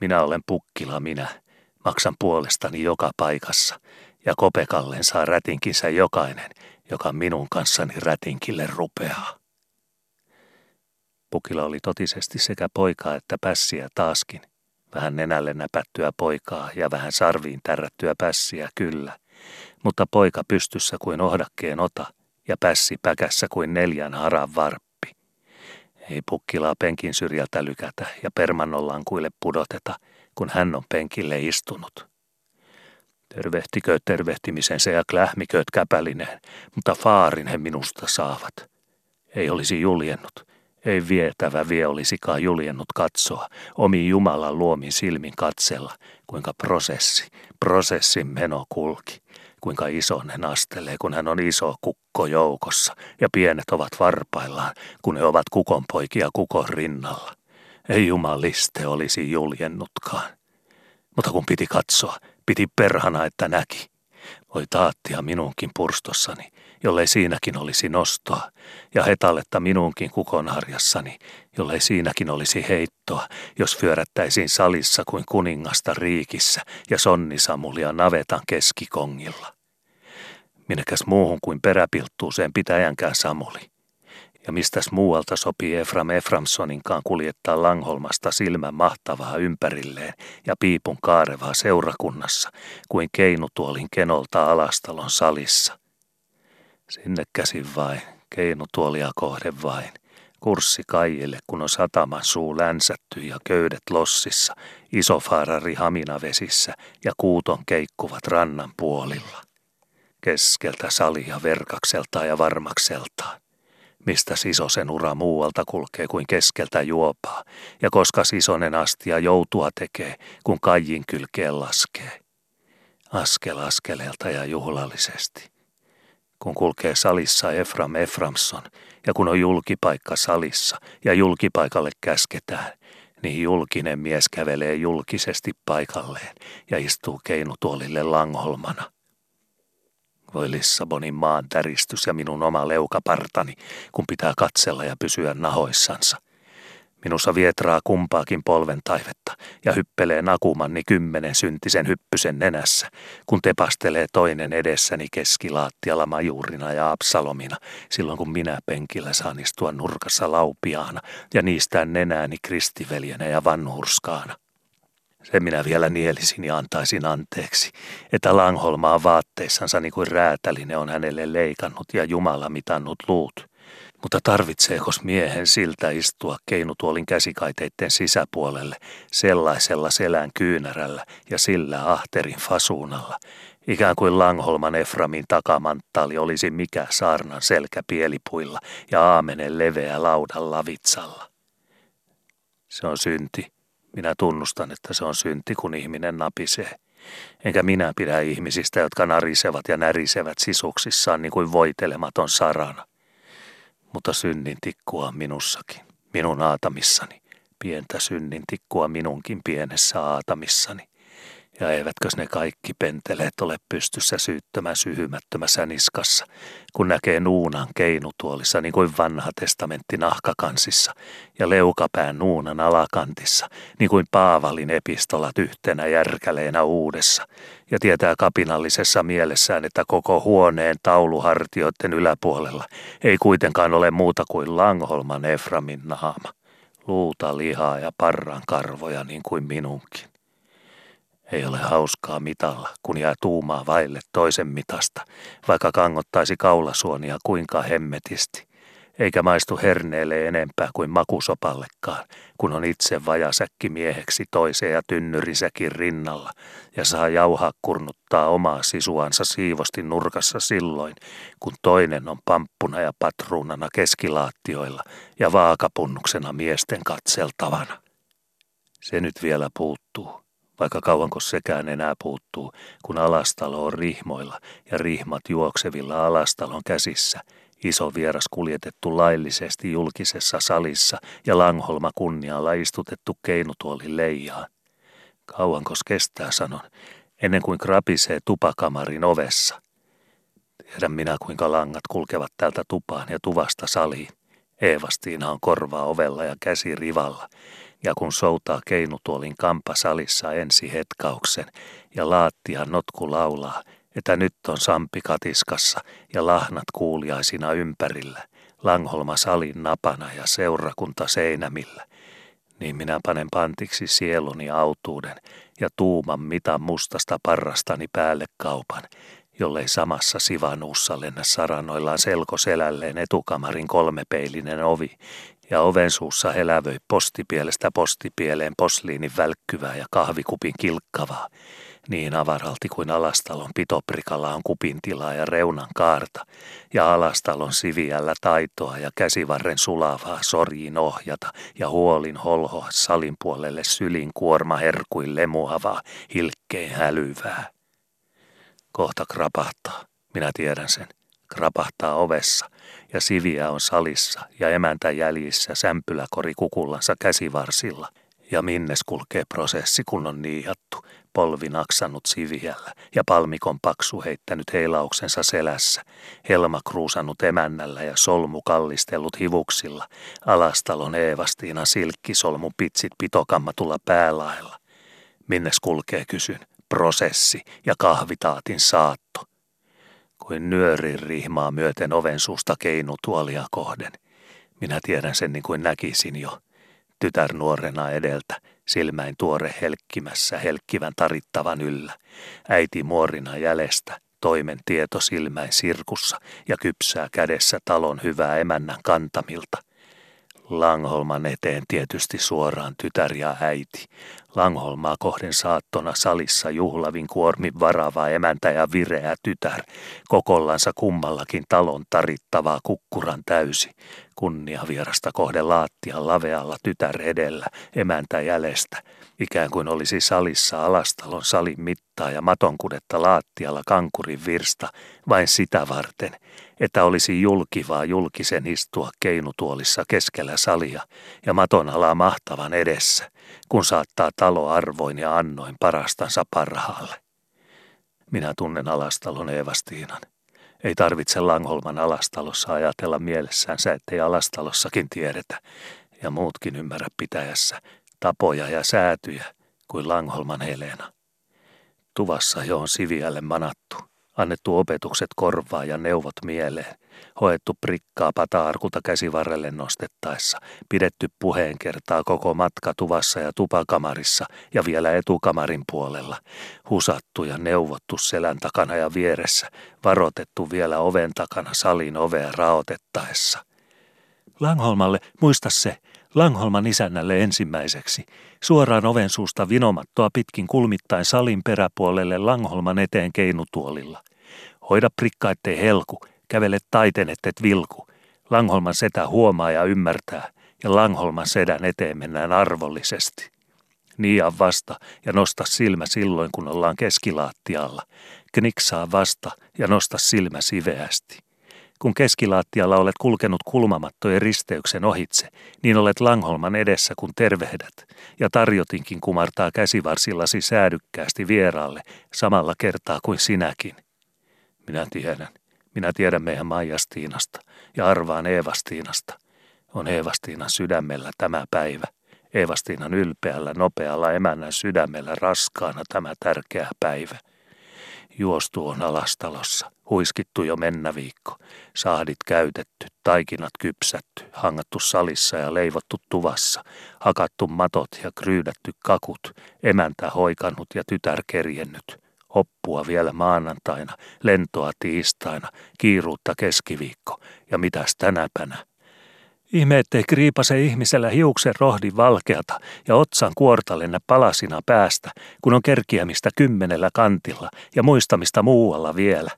Minä olen pukkila minä, maksan puolestani joka paikassa, ja kopekallen saa rätinkinsä jokainen, joka minun kanssani rätinkille rupeaa. Pukilla oli totisesti sekä poikaa että pässiä taaskin. Vähän nenälle näpättyä poikaa ja vähän sarviin tärrättyä pässiä kyllä, mutta poika pystyssä kuin ohdakkeen ota ja pässi päkässä kuin neljän haran varppi. Ei pukkilaa penkin syrjältä lykätä ja permannollankuille pudoteta, kun hän on penkille istunut. Tervehtikö tervehtimisensä ja klähmikööt käpälineen, mutta faarin he minusta saavat. Ei olisi juljennut, ei vietävä vie olisikaan juljennut katsoa, omi Jumalan luomin silmin katsella, kuinka prosessi, prosessin meno kulki, kuinka isonen astelee, kun hän on iso kukko joukossa ja pienet ovat varpaillaan, kun he ovat kukonpoikia kukon rinnalla. Ei jumaliste olisi juljennutkaan. Mutta kun piti katsoa, Piti perhana, että näki. Voi taattia minunkin purstossani, jollei siinäkin olisi nostoa, ja hetalletta minunkin kukonharjassani, jollei siinäkin olisi heittoa, jos fyörättäisiin salissa kuin kuningasta riikissä ja sonnisamulia navetan keskikongilla. Minnekäs muuhun kuin peräpilttuuseen pitäjänkään Samuli ja mistäs muualta sopii Efram Eframsoninkaan kuljettaa Langholmasta silmän mahtavaa ympärilleen ja piipun kaarevaa seurakunnassa kuin keinutuolin kenolta alastalon salissa. Sinne käsin vain, keinutuolia kohden vain, kurssi kaijille, kun on sataman suu länsätty ja köydet lossissa, isofaarari haminavesissä ja kuuton keikkuvat rannan puolilla. Keskeltä salia verkakseltaan ja varmakseltaan mistä sisosen ura muualta kulkee kuin keskeltä juopaa, ja koska sisonen astia joutua tekee, kun kajin kylkeen laskee. Askel askeleelta ja juhlallisesti. Kun kulkee salissa Efram Eframson, ja kun on julkipaikka salissa, ja julkipaikalle käsketään, niin julkinen mies kävelee julkisesti paikalleen ja istuu keinutuolille langholmana – voi Lissabonin maan täristys ja minun oma leukapartani, kun pitää katsella ja pysyä nahoissansa. Minussa vietraa kumpaakin polven taivetta ja hyppelee nakumanni kymmenen syntisen hyppysen nenässä, kun tepastelee toinen edessäni keskilaattialla majurina ja Absalomina, silloin kun minä penkillä saan istua nurkassa laupiaana ja niistään nenääni kristiveljenä ja vanhurskaana. Se minä vielä nielisin ja antaisin anteeksi, että Langholmaa vaatteissansa niin kuin räätälinen on hänelle leikannut ja Jumala mitannut luut. Mutta tarvitseekos miehen siltä istua keinutuolin käsikaiteiden sisäpuolelle sellaisella selän kyynärällä ja sillä ahterin fasuunalla, ikään kuin Langholman Eframin takamanttaali olisi mikä saarnan selkä pielipuilla ja aamenen leveä laudan lavitsalla. Se on synti. Minä tunnustan, että se on synti, kun ihminen napisee. Enkä minä pidä ihmisistä, jotka narisevat ja närisevät sisuksissaan niin kuin voitelematon sarana. Mutta synnin tikkua minussakin, minun aatamissani, pientä synnin tikkua minunkin pienessä aatamissani. Ja eivätkö ne kaikki penteleet ole pystyssä syyttömän syhymättömässä niskassa, kun näkee nuunan keinutuolissa niin kuin vanha testamentti nahkakansissa ja leukapään nuunan alakantissa, niin kuin Paavalin epistolat yhtenä järkäleenä uudessa, ja tietää kapinallisessa mielessään, että koko huoneen tauluhartioiden yläpuolella ei kuitenkaan ole muuta kuin Langholman Eframin naama, luuta, lihaa ja parran karvoja niin kuin minunkin. Ei ole hauskaa mitalla, kun jää tuumaa vaille toisen mitasta, vaikka kangottaisi kaulasuonia kuinka hemmetisti. Eikä maistu herneelle enempää kuin makusopallekaan, kun on itse vajasäkki mieheksi toiseen ja tynnyrisäkin rinnalla ja saa jauhaa kurnuttaa omaa sisuansa siivosti nurkassa silloin, kun toinen on pamppuna ja patruunana keskilaattioilla ja vaakapunnuksena miesten katseltavana. Se nyt vielä puuttuu vaikka kauanko sekään enää puuttuu, kun alastalo on rihmoilla ja rihmat juoksevilla alastalon käsissä, iso vieras kuljetettu laillisesti julkisessa salissa ja Langholma kunnialla istutettu keinutuoli leijaan. Kauankos kestää, sanon, ennen kuin krapisee tupakamarin ovessa. Tiedän minä, kuinka langat kulkevat täältä tupaan ja tuvasta saliin. Eevastiina on korvaa ovella ja käsi rivalla, ja kun soutaa keinutuolin kampasalissa ensi hetkauksen ja laattia notku laulaa, että nyt on Sampi katiskassa ja lahnat kuuliaisina ympärillä, Langholma salin napana ja seurakunta seinämillä, niin minä panen pantiksi sieluni autuuden ja tuuman mitan mustasta parrastani päälle kaupan, jollei samassa sivanuussa lennä saranoillaan selkoselälleen etukamarin kolmepeilinen ovi, ja oven suussa elävöi postipielestä postipieleen posliinin välkkyvää ja kahvikupin kilkkavaa, niin avaralti kuin alastalon pitoprikalla on kupin tilaa ja reunan kaarta, ja alastalon siviällä taitoa ja käsivarren sulavaa sorjiin ohjata ja huolin holhoa salin puolelle sylin kuorma herkuin lemuavaa, hilkkeen hälyvää. Kohta krapahtaa, minä tiedän sen, krapahtaa ovessa, ja siviä on salissa ja emäntä jäljissä sämpyläkori kukullansa käsivarsilla, ja minnes kulkee prosessi, kun on niihattu, polvi naksannut siviällä ja palmikon paksu heittänyt heilauksensa selässä, helma kruusannut emännällä ja solmu kallistellut hivuksilla, alastalon Eevastiina silkkisolmu pitsit pitokammatulla päälailla. Minnes kulkee, kysyn, prosessi ja kahvitaatin saatto kuin nyörin rihmaa myöten oven suusta keinutuolia kohden. Minä tiedän sen niin kuin näkisin jo. Tytär nuorena edeltä, silmäin tuore helkkimässä helkkivän tarittavan yllä. Äiti muorina jäljestä, toimen tieto silmäin sirkussa ja kypsää kädessä talon hyvää emännän kantamilta – Langholman eteen tietysti suoraan tytär ja äiti. Langholmaa kohden saattona salissa juhlavin kuormin varava emäntä ja vireä tytär, kokollansa kummallakin talon tarittavaa kukkuran täysi. Kunnia vierasta kohden laattian lavealla tytär edellä, emäntä jäljestä, ikään kuin olisi salissa alastalon salin mittaa ja matonkudetta laattialla kankurin virsta, vain sitä varten, että olisi julkivaa julkisen istua keinutuolissa keskellä salia ja maton alaa mahtavan edessä, kun saattaa talo arvoin ja annoin parastansa parhaalle. Minä tunnen alastalon Eevastiinan. Ei tarvitse Langholman alastalossa ajatella mielessänsä, ettei alastalossakin tiedetä, ja muutkin ymmärrä pitäjässä, tapoja ja säätyjä kuin Langholman Helena. Tuvassa jo on Siviälle manattu, annettu opetukset korvaa ja neuvot mieleen, hoettu prikkaa pata-arkulta käsivarrelle nostettaessa, pidetty puheen kertaa koko matka tuvassa ja tupakamarissa ja vielä etukamarin puolella, husattu ja neuvottu selän takana ja vieressä, varotettu vielä oven takana salin ovea raotettaessa – Langholmalle, muista se, Langholman isännälle ensimmäiseksi, suoraan oven suusta vinomattoa pitkin kulmittain salin peräpuolelle Langholman eteen keinutuolilla. Hoida prikka, ettei helku, kävele taiten, ettet vilku. Langholman setä huomaa ja ymmärtää, ja Langholman sedän eteen mennään arvollisesti. Niia vasta ja nosta silmä silloin, kun ollaan keskilaattialla. Kniksaa vasta ja nosta silmä siveästi. Kun keskilaattialla olet kulkenut kulmamattojen risteyksen ohitse, niin olet Langholman edessä, kun tervehdät, ja tarjotinkin kumartaa käsivarsillasi säädykkäästi vieraalle, samalla kertaa kuin sinäkin. Minä tiedän. Minä tiedän meidän Maijastiinasta ja arvaan Eevastiinasta. On Eevastiinan sydämellä tämä päivä. Eevastiinan ylpeällä, nopealla emännän sydämellä raskaana tämä tärkeä päivä – Juostu on alastalossa, huiskittu jo mennä viikko, sahdit käytetty, taikinat kypsätty, hangattu salissa ja leivottu tuvassa, hakattu matot ja kryydätty kakut, emäntä hoikannut ja tytär kerjennyt, oppua vielä maanantaina, lentoa tiistaina, kiiruutta keskiviikko. Ja mitäs tänäpänä – Ihme, ettei kriipase ihmisellä hiuksen rohdi valkeata ja otsan kuortalenne palasina päästä, kun on kerkiämistä kymmenellä kantilla ja muistamista muualla vielä.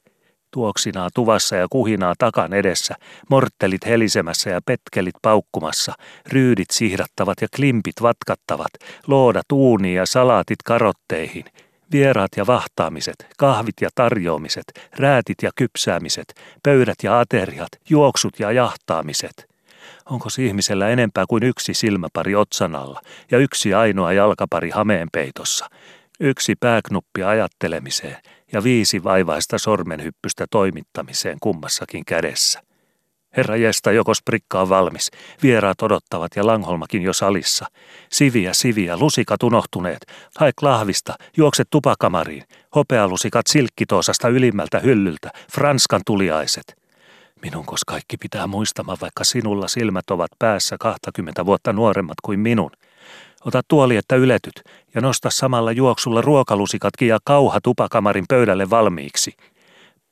Tuoksinaa tuvassa ja kuhinaa takan edessä, morttelit helisemässä ja petkelit paukkumassa, ryydit sihdattavat ja klimpit vatkattavat, loodat uuniin ja salaatit karotteihin, vieraat ja vahtaamiset, kahvit ja tarjoamiset, räätit ja kypsäämiset, pöydät ja ateriat, juoksut ja jahtaamiset – Onko ihmisellä enempää kuin yksi silmäpari otsan alla ja yksi ainoa jalkapari hameenpeitossa, yksi pääknuppi ajattelemiseen ja viisi vaivaista sormenhyppystä toimittamiseen kummassakin kädessä? Herra Jesta, joko sprikka on valmis. Vieraat odottavat ja Langholmakin jo salissa. Siviä, siviä, lusikat unohtuneet. Hae lahvista, juokse tupakamariin. Hopealusikat silkkitoosasta ylimmältä hyllyltä. Franskan tuliaiset – Minun kos kaikki pitää muistamaan, vaikka sinulla silmät ovat päässä 20 vuotta nuoremmat kuin minun. Ota tuoli, että yletyt, ja nosta samalla juoksulla ruokalusikatkin ja kauha tupakamarin pöydälle valmiiksi.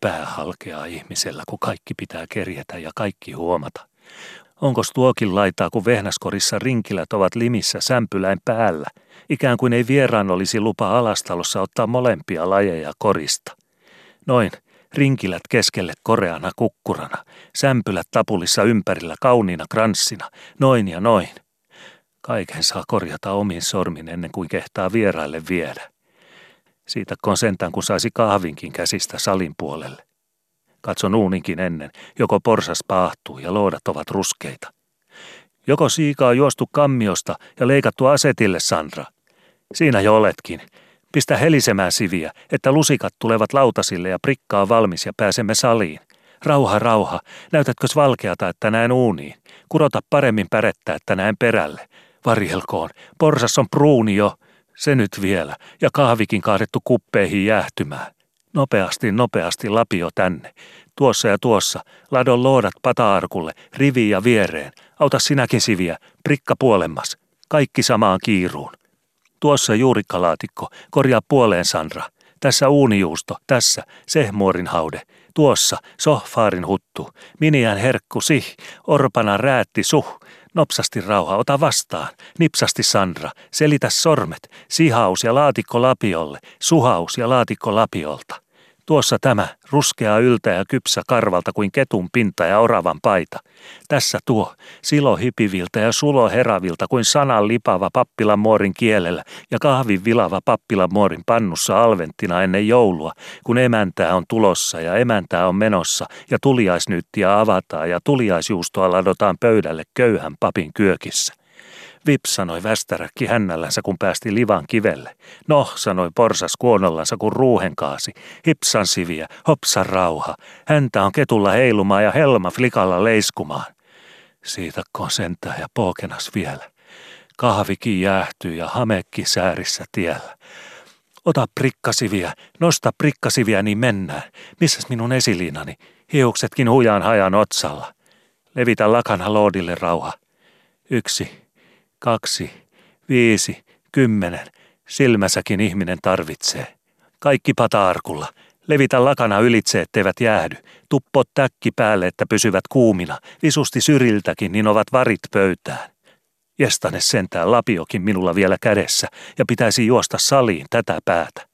Pää halkeaa ihmisellä, kun kaikki pitää kerjetä ja kaikki huomata. Onko tuokin laitaa, kun vehnäskorissa rinkilät ovat limissä sämpyläin päällä, ikään kuin ei vieraan olisi lupa alastalossa ottaa molempia lajeja korista. Noin, rinkilät keskelle koreana kukkurana, sämpylät tapulissa ympärillä kauniina kranssina, noin ja noin. Kaiken saa korjata omin sormin ennen kuin kehtaa vieraille viedä. Siitä kon sentään, kun saisi kahvinkin käsistä salin puolelle. Katson uuninkin ennen, joko porsas paahtuu ja loodat ovat ruskeita. Joko siika on juostu kammiosta ja leikattu asetille, Sandra. Siinä jo oletkin, Pistä helisemään siviä, että lusikat tulevat lautasille ja prikka on valmis ja pääsemme saliin. Rauha, rauha, näytätkös valkeata, että näen uuniin? Kurota paremmin pärettä, että näen perälle. Varjelkoon, porsas on pruuni jo. Se nyt vielä, ja kahvikin kaadettu kuppeihin jäähtymään. Nopeasti, nopeasti lapio tänne. Tuossa ja tuossa, ladon loodat pata-arkulle, rivi ja viereen. Auta sinäkin siviä, prikka puolemmas. Kaikki samaan kiiruun. Tuossa juurikkalaatikko, korjaa puoleen Sandra. Tässä uunijuusto, tässä sehmuorin haude. Tuossa sohfaarin huttu, miniän herkku sih, orpana räätti suh. Nopsasti rauha, ota vastaan. Nipsasti Sandra, selitä sormet, sihaus ja laatikko lapiolle, suhaus ja laatikko lapiolta. Tuossa tämä, ruskea yltä ja kypsä karvalta kuin ketun pinta ja oravan paita. Tässä tuo, silo hipiviltä ja sulo heravilta kuin sanan lipava pappilan muorin kielellä ja kahvin vilava pappilan muorin pannussa alventtina ennen joulua, kun emäntää on tulossa ja emäntää on menossa ja tuliaisnyyttiä avataan ja tuliaisjuustoa ladotaan pöydälle köyhän papin kyökissä. Vips, sanoi västäräkki hännällänsä, kun päästi livan kivelle. No, sanoi porsas kuonollansa, kun ruuhen kaasi. Hipsan siviä, hopsan rauha. Häntä on ketulla heilumaan ja helma flikalla leiskumaan. Siitä sentää ja pookenas vielä. Kahvikin jäähtyy ja hamekki säärissä tiellä. Ota prikkasiviä, nosta prikkasiviä, niin mennään. Missäs minun esiliinani? Hiuksetkin hujaan hajan otsalla. Levitä lakana loodille rauha. Yksi, kaksi, viisi, kymmenen. Silmäsäkin ihminen tarvitsee. Kaikki pata-arkulla. Levitä lakana ylitse, etteivät jäähdy. Tuppo täkki päälle, että pysyvät kuumina. Visusti syriltäkin, niin ovat varit pöytään. Jestane sentään lapiokin minulla vielä kädessä ja pitäisi juosta saliin tätä päätä.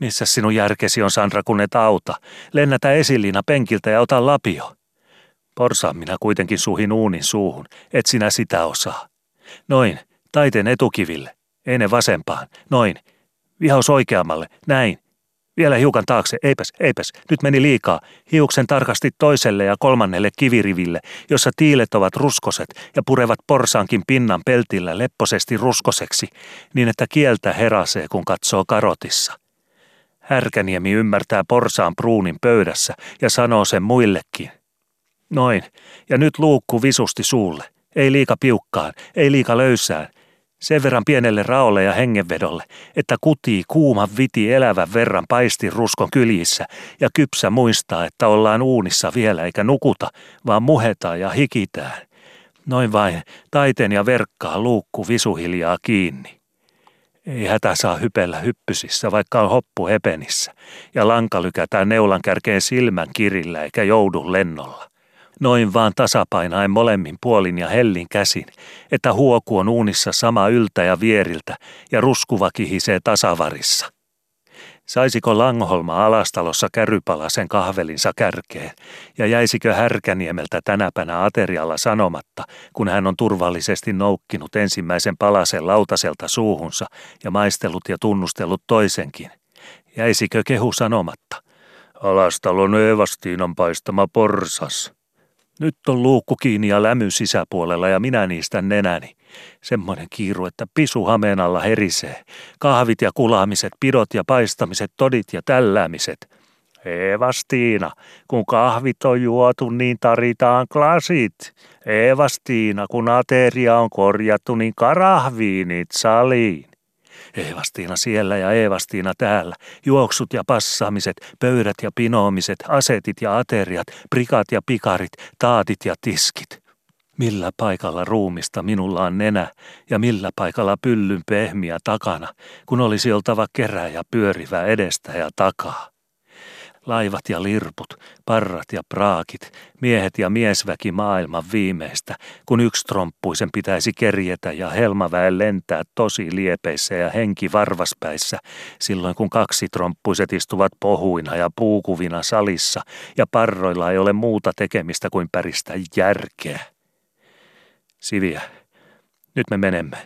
Missä sinun järkesi on, Sandra, kun et auta? Lennätä esiliina penkiltä ja ota lapio. Porsaan minä kuitenkin suhin uunin suuhun, et sinä sitä osaa. Noin, taiteen etukiville, ei ne vasempaan, noin. Vihaus oikeammalle, näin. Vielä hiukan taakse, eipäs, eipäs, nyt meni liikaa. Hiuksen tarkasti toiselle ja kolmannelle kiviriville, jossa tiilet ovat ruskoset ja purevat porsaankin pinnan peltillä lepposesti ruskoseksi, niin että kieltä herasee, kun katsoo karotissa. Härkäniemi ymmärtää porsaan pruunin pöydässä ja sanoo sen muillekin. Noin, ja nyt luukku visusti suulle. Ei liika piukkaan, ei liika löysään, sen verran pienelle raolle ja hengenvedolle, että kutii kuuma viti elävän verran paisti ruskon kyljissä ja kypsä muistaa, että ollaan uunissa vielä eikä nukuta, vaan muhetaan ja hikitään. Noin vain taiteen ja verkkaa luukku visuhiljaa kiinni. Ei hätä saa hypellä hyppysissä, vaikka on hoppu hepenissä, ja lanka lykätään neulan kärkeen silmän kirillä eikä joudu lennolla noin vaan tasapainaen molemmin puolin ja hellin käsin, että huoku on uunissa sama yltä ja vieriltä ja ruskuva kihisee tasavarissa. Saisiko Langholma alastalossa kärrypalasen kahvelinsa kärkeen, ja jäisikö Härkäniemeltä tänäpänä aterialla sanomatta, kun hän on turvallisesti noukkinut ensimmäisen palasen lautaselta suuhunsa ja maistellut ja tunnustellut toisenkin? Jäisikö kehu sanomatta? Alastalon Eevastiinan paistama porsas. Nyt on luukku kiinni ja lämy sisäpuolella ja minä niistä nenäni. Semmoinen kiiru, että pisu hameen alla herisee. Kahvit ja kulaamiset, pidot ja paistamiset, todit ja tälläämiset. Eevastiina, kun kahvit on juotu, niin taritaan klasit. Eevastiina, kun ateria on korjattu, niin karahviinit saliin. Eevastiina siellä ja Eevastiina täällä, juoksut ja passaamiset, pöydät ja pinoomiset, asetit ja ateriat, prikat ja pikarit, taatit ja tiskit. Millä paikalla ruumista minulla on nenä ja millä paikalla pyllyn pehmiä takana, kun olisi oltava keräjä pyörivä edestä ja takaa laivat ja lirput, parrat ja praakit, miehet ja miesväki maailman viimeistä, kun yksi tromppuisen pitäisi kerjetä ja helmaväen lentää tosi liepeissä ja henki varvaspäissä, silloin kun kaksi tromppuiset istuvat pohuina ja puukuvina salissa ja parroilla ei ole muuta tekemistä kuin päristä järkeä. Siviä, nyt me menemme.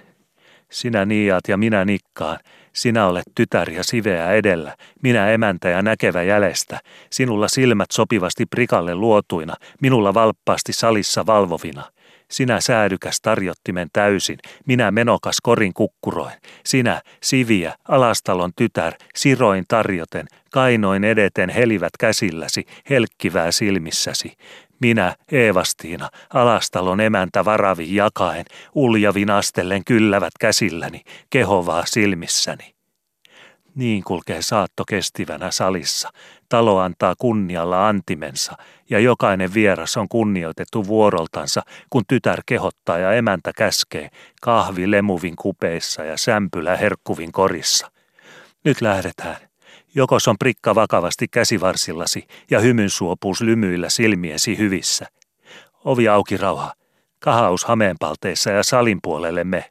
Sinä niiat ja minä nikkaan, sinä olet tytär ja siveä edellä, minä emäntä ja näkevä jäljestä, sinulla silmät sopivasti prikalle luotuina, minulla valppaasti salissa valvovina. Sinä säädykäs tarjottimen täysin, minä menokas korin kukkuroin. Sinä, siviä, alastalon tytär, siroin tarjoten, kainoin edeten helivät käsilläsi, helkkivää silmissäsi. Minä, Eevastiina, alastalon emäntä varavi jakaen, uljavin astellen kyllävät käsilläni, kehovaa silmissäni. Niin kulkee saatto kestivänä salissa. Talo antaa kunnialla antimensa, ja jokainen vieras on kunnioitettu vuoroltansa, kun tytär kehottaa ja emäntä käskee, kahvi lemuvin kupeissa ja sämpylä herkkuvin korissa. Nyt lähdetään. Jokos on prikka vakavasti käsivarsillasi ja hymynsuopuus lymyillä silmiesi hyvissä. Ovi auki rauha. Kahaus hameenpalteissa ja salin puolelle me.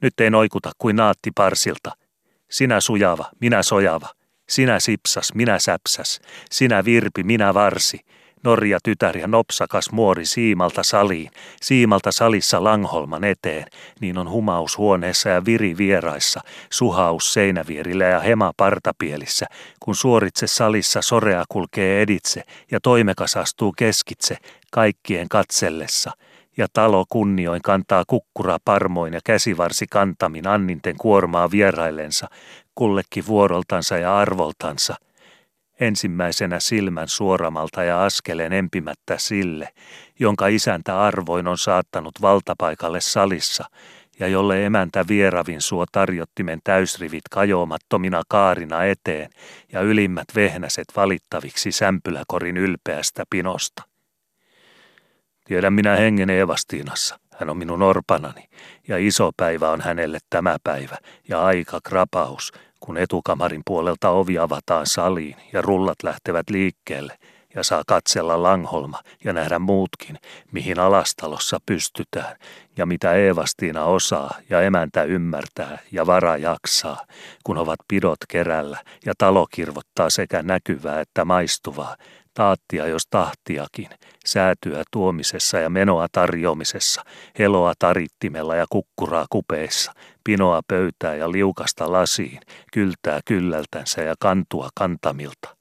Nyt ei noikuta kuin naatti parsilta. Sinä sujava, minä sojava. Sinä sipsas, minä säpsäs. Sinä virpi, minä varsi. Norja tytär ja nopsakas muori siimalta saliin, siimalta salissa Langholman eteen, niin on humaus huoneessa ja viri vieraissa, suhaus seinävierillä ja hema partapielissä, kun suoritse salissa sorea kulkee editse ja toimekas astuu keskitse, kaikkien katsellessa, ja talo kunnioin kantaa kukkura parmoin ja käsivarsi kantamin anninten kuormaa vieraillensa, kullekin vuoroltansa ja arvoltansa – ensimmäisenä silmän suoramalta ja askeleen empimättä sille, jonka isäntä arvoin on saattanut valtapaikalle salissa, ja jolle emäntä vieravin suo tarjottimen täysrivit kajoamattomina kaarina eteen ja ylimmät vehnäset valittaviksi sämpyläkorin ylpeästä pinosta. Tiedän minä hengen Evastiinassa, hän on minun orpanani, ja iso päivä on hänelle tämä päivä, ja aika krapaus, kun etukamarin puolelta ovi avataan saliin ja rullat lähtevät liikkeelle ja saa katsella Langholma ja nähdä muutkin, mihin alastalossa pystytään ja mitä Eevastiina osaa ja emäntä ymmärtää ja vara jaksaa, kun ovat pidot kerällä ja talo kirvottaa sekä näkyvää että maistuvaa, taattia jos tahtiakin, säätyä tuomisessa ja menoa tarjoamisessa, heloa tarittimella ja kukkuraa kupeissa, pinoa pöytää ja liukasta lasiin, kyltää kyllältänsä ja kantua kantamilta.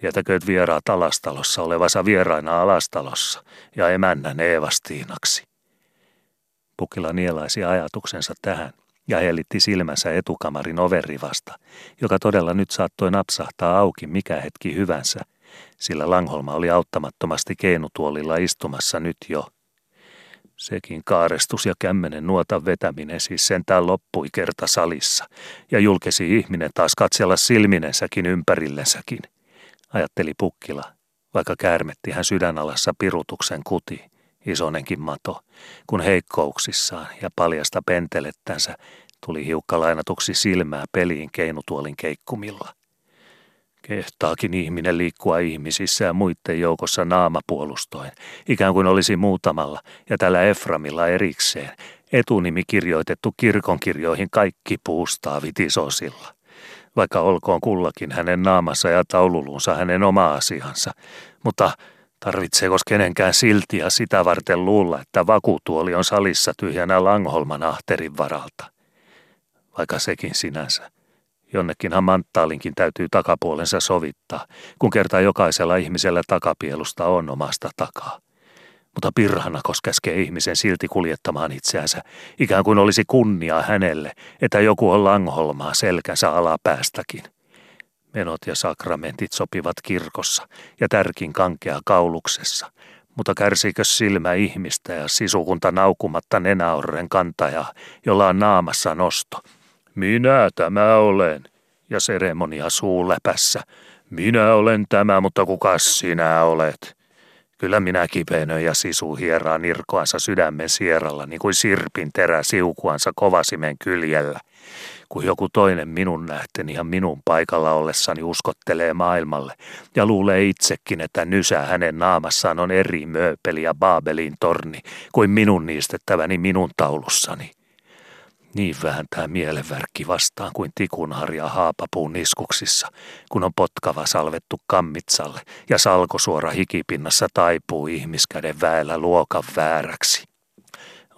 Tietäkööt vieraat alastalossa olevansa vieraina alastalossa ja emännän Eevastiinaksi. Pukila nielaisi ajatuksensa tähän ja hellitti silmänsä etukamarin overivasta, joka todella nyt saattoi napsahtaa auki mikä hetki hyvänsä, sillä Langholma oli auttamattomasti keinutuolilla istumassa nyt jo. Sekin kaarestus ja kämmenen nuotan vetäminen siis sentään loppui kerta salissa, ja julkesi ihminen taas katsella silminensäkin ympärillensäkin, ajatteli Pukkila, vaikka käärmetti hän sydänalassa pirutuksen kuti, isonenkin mato, kun heikkouksissaan ja paljasta pentelettänsä tuli hiukka lainatuksi silmää peliin keinutuolin keikkumilla. Kehtaakin ihminen liikkua ihmisissä ja muiden joukossa naamapuolustoin, ikään kuin olisi muutamalla ja tällä Eframilla erikseen etunimi kirjoitettu kirkonkirjoihin kaikki puustaavit isosilla. Vaikka olkoon kullakin hänen naamassa ja taululunsa hänen oma asiansa, mutta tarvitseeko kenenkään siltiä sitä varten luulla, että vakuutuoli on salissa tyhjänä Langholman ahterin varalta? Vaikka sekin sinänsä Jonnekinhan manttaalinkin täytyy takapuolensa sovittaa, kun kerta jokaisella ihmisellä takapielusta on omasta takaa. Mutta pirhana käskee ihmisen silti kuljettamaan itseänsä, ikään kuin olisi kunnia hänelle, että joku on langholmaa selkänsä alapäästäkin. Menot ja sakramentit sopivat kirkossa ja tärkin kankea kauluksessa, mutta kärsiikö silmä ihmistä ja sisukunta naukumatta nenäorren kantajaa, jolla on naamassa nosto – minä tämä olen. Ja seremonia suu läpässä. Minä olen tämä, mutta kuka sinä olet? Kyllä minä kipeenöin ja sisu hieraa nirkoansa sydämen sieralla, niin kuin sirpin terä siukuansa kovasimen kyljellä. Kun joku toinen minun nähteni ja minun paikalla ollessani uskottelee maailmalle ja luulee itsekin, että nysä hänen naamassaan on eri mööpeli ja Baabelin torni kuin minun niistettäväni minun taulussani. Niin vähän tämä mielenvärkki vastaan kuin tikunharja haapapuun niskuksissa, kun on potkava salvettu kammitsalle ja salkosuora hikipinnassa taipuu ihmiskäden väellä luokan vääräksi.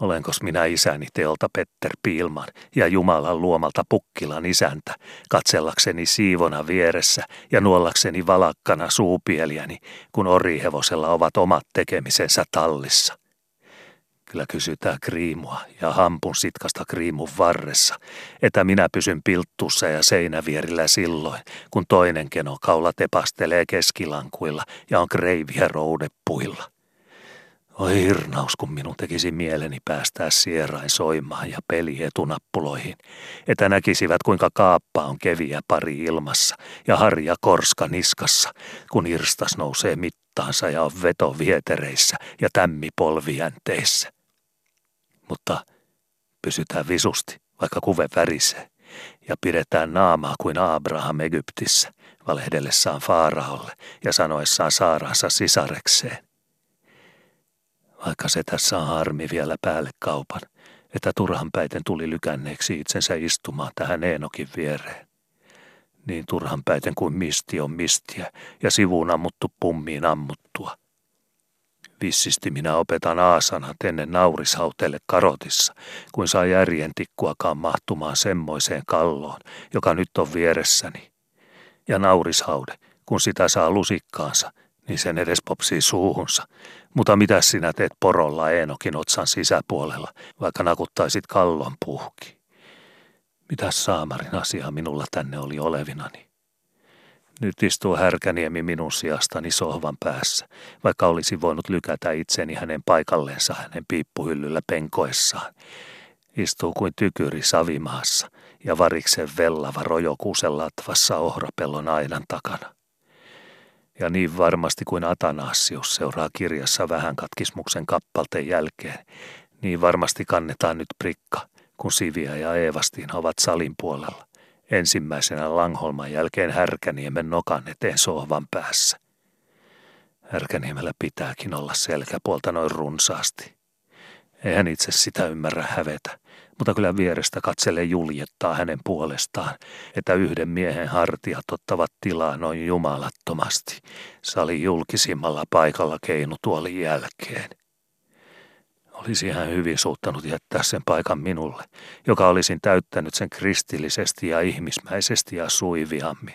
Olenkos minä isäni teolta Petter Piilman ja Jumalan luomalta Pukkilan isäntä, katsellakseni siivona vieressä ja nuollakseni valakkana suupieliäni, kun orihevosella ovat omat tekemisensä tallissa. Kyllä kysytään kriimua ja hampun sitkasta kriimun varressa, että minä pysyn pilttussa ja seinävierillä silloin, kun toinen keno kaula tepastelee keskilankuilla ja on kreiviä roudeppuilla. Oi hirnaus, kun minun tekisi mieleni päästää sierain soimaan ja peli etunappuloihin, että näkisivät kuinka kaappa on keviä pari ilmassa ja harja korska niskassa, kun irstas nousee mittaansa ja on veto vietereissä ja tämmi polvijänteissä mutta pysytään visusti, vaikka kuve värisee, ja pidetään naamaa kuin Abraham Egyptissä, valehdellessaan Faaraolle ja sanoessaan Saaransa sisarekseen. Vaikka se tässä on harmi vielä päälle kaupan, että turhan päiten tuli lykänneeksi itsensä istumaan tähän Eenokin viereen. Niin turhan päiten kuin misti on mistiä ja sivuun ammuttu pummiin ammuttua. Vissisti minä opetan aasanat ennen naurishautelle karotissa, kuin saa järjen tikkuakaan mahtumaan semmoiseen kalloon, joka nyt on vieressäni. Ja naurishaude, kun sitä saa lusikkaansa, niin sen edes popsii suuhunsa. Mutta mitä sinä teet porolla Eenokin otsan sisäpuolella, vaikka nakuttaisit kallon puhki? Mitäs saamarin asiaa minulla tänne oli olevinani? Nyt istuu härkäniemi minun sijastani sohvan päässä, vaikka olisi voinut lykätä itseni hänen paikalleensa hänen piippuhyllyllä penkoessaan. Istuu kuin tykyri savimaassa ja variksen vellava rojokuusen latvassa ohrapellon aidan takana. Ja niin varmasti kuin Atanasius seuraa kirjassa vähän katkismuksen kappalteen jälkeen, niin varmasti kannetaan nyt prikka, kun Sivia ja Eevastiin ovat salin puolella ensimmäisenä Langholman jälkeen Härkäniemen nokan eteen sohvan päässä. Härkäniemellä pitääkin olla selkäpuolta noin runsaasti. Eihän itse sitä ymmärrä hävetä, mutta kyllä vierestä katselee juljettaa hänen puolestaan, että yhden miehen hartiat ottavat tilaa noin jumalattomasti, sali julkisimmalla paikalla keinutuolin jälkeen. Olisi ihan hyvin suuttanut jättää sen paikan minulle, joka olisin täyttänyt sen kristillisesti ja ihmismäisesti ja suiviammin.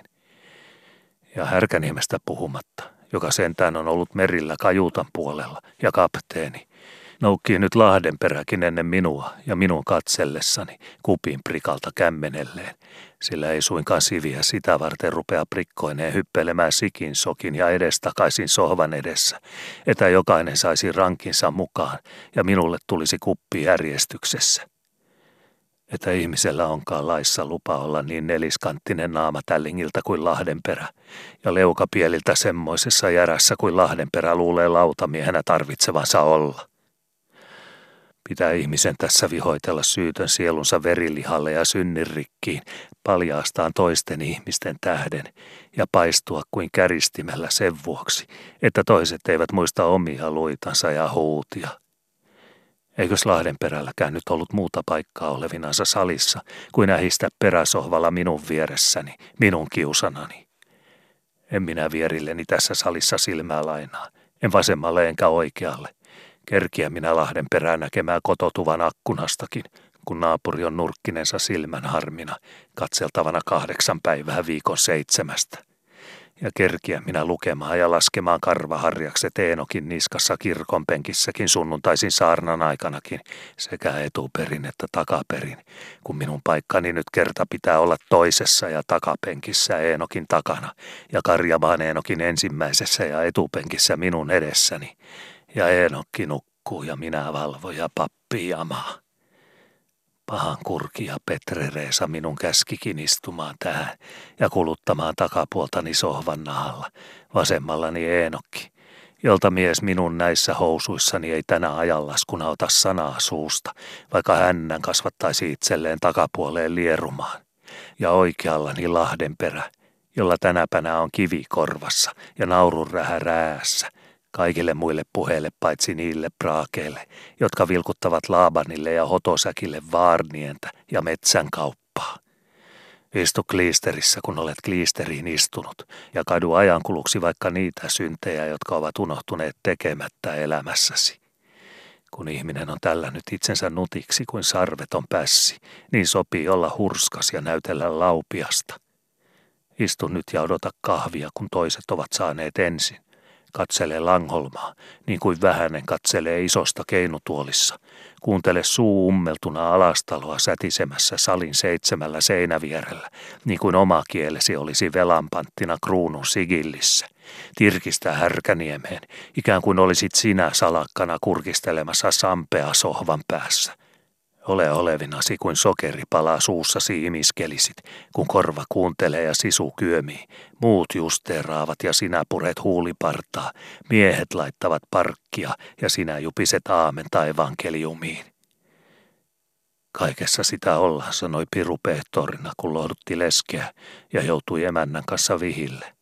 Ja Härkäniemestä puhumatta, joka sentään on ollut merillä kajuutan puolella ja kapteeni, noukkii nyt Lahdenperäkin ennen minua ja minun katsellessani kupin prikalta kämmenelleen, sillä ei suinkaan siviä sitä varten rupea prikkoineen hyppelemään sikin sokin ja edestakaisin sohvan edessä, että jokainen saisi rankinsa mukaan ja minulle tulisi kuppi järjestyksessä. Että ihmisellä onkaan laissa lupa olla niin neliskanttinen naama tällingiltä kuin Lahdenperä ja leukapieliltä semmoisessa järässä kuin Lahdenperä luulee lautamiehenä tarvitsevansa olla. Pitää ihmisen tässä vihoitella syytön sielunsa verilihalle ja synnirikkiin, paljaastaan toisten ihmisten tähden ja paistua kuin käristimellä sen vuoksi, että toiset eivät muista omia luitansa ja huutia. Eikös Lahdenperälläkään nyt ollut muuta paikkaa olevinansa salissa kuin ähistä peräsohvalla minun vieressäni, minun kiusanani? En minä vierilleni tässä salissa silmää lainaa, en vasemmalle enkä oikealle, Kerkiä minä Lahden perään näkemään kototuvan akkunastakin, kun naapuri on nurkkinensa silmän harmina, katseltavana kahdeksan päivää viikon seitsemästä. Ja kerkiä minä lukemaan ja laskemaan karvaharjakset Eenokin niskassa kirkonpenkissäkin sunnuntaisin saarnan aikanakin, sekä etuperin että takaperin, kun minun paikkani nyt kerta pitää olla toisessa ja takapenkissä Eenokin takana, ja karjamaan Eenokin ensimmäisessä ja etupenkissä minun edessäni ja Eenokki nukkuu ja minä valvo ja pappi jamaa. Pahan kurki ja Petre Reesa minun käskikin istumaan tähän ja kuluttamaan takapuoltani sohvan nahalla, vasemmallani Eenokki, jolta mies minun näissä housuissani ei tänä ajanlaskuna ota sanaa suusta, vaikka hännän kasvattaisi itselleen takapuoleen lierumaan. Ja oikeallani Lahdenperä, jolla tänäpänä on kivi korvassa ja naurun rähä räässä, kaikille muille puheille paitsi niille praakeille, jotka vilkuttavat Laabanille ja Hotosäkille vaarnientä ja metsän kauppaa. Istu kliisterissä, kun olet kliisteriin istunut, ja kadu ajankuluksi vaikka niitä syntejä, jotka ovat unohtuneet tekemättä elämässäsi. Kun ihminen on tällä nyt itsensä nutiksi kuin sarveton pässi, niin sopii olla hurskas ja näytellä laupiasta. Istu nyt ja odota kahvia, kun toiset ovat saaneet ensin katselee Langholmaa, niin kuin vähänen katselee isosta keinutuolissa. Kuuntele suu ummeltuna alastaloa sätisemässä salin seitsemällä seinävierellä, niin kuin oma kielesi olisi velanpanttina kruunun sigillissä. Tirkistä härkäniemeen, ikään kuin olisit sinä salakkana kurkistelemassa sampea sohvan päässä – ole olevinasi kuin sokeri palaa suussasi imiskelisit, kun korva kuuntelee ja sisu kyömii. Muut justeeraavat ja sinä puret huulipartaa. Miehet laittavat parkkia ja sinä jupiset aamen taivaan keliumiin. Kaikessa sitä ollaan, sanoi Piru pehtorina, kun lohdutti leskeä ja joutui emännän kanssa vihille.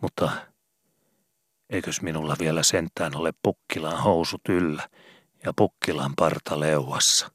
Mutta eikös minulla vielä sentään ole pukkilaan housut yllä ja pukkilaan parta leuassa?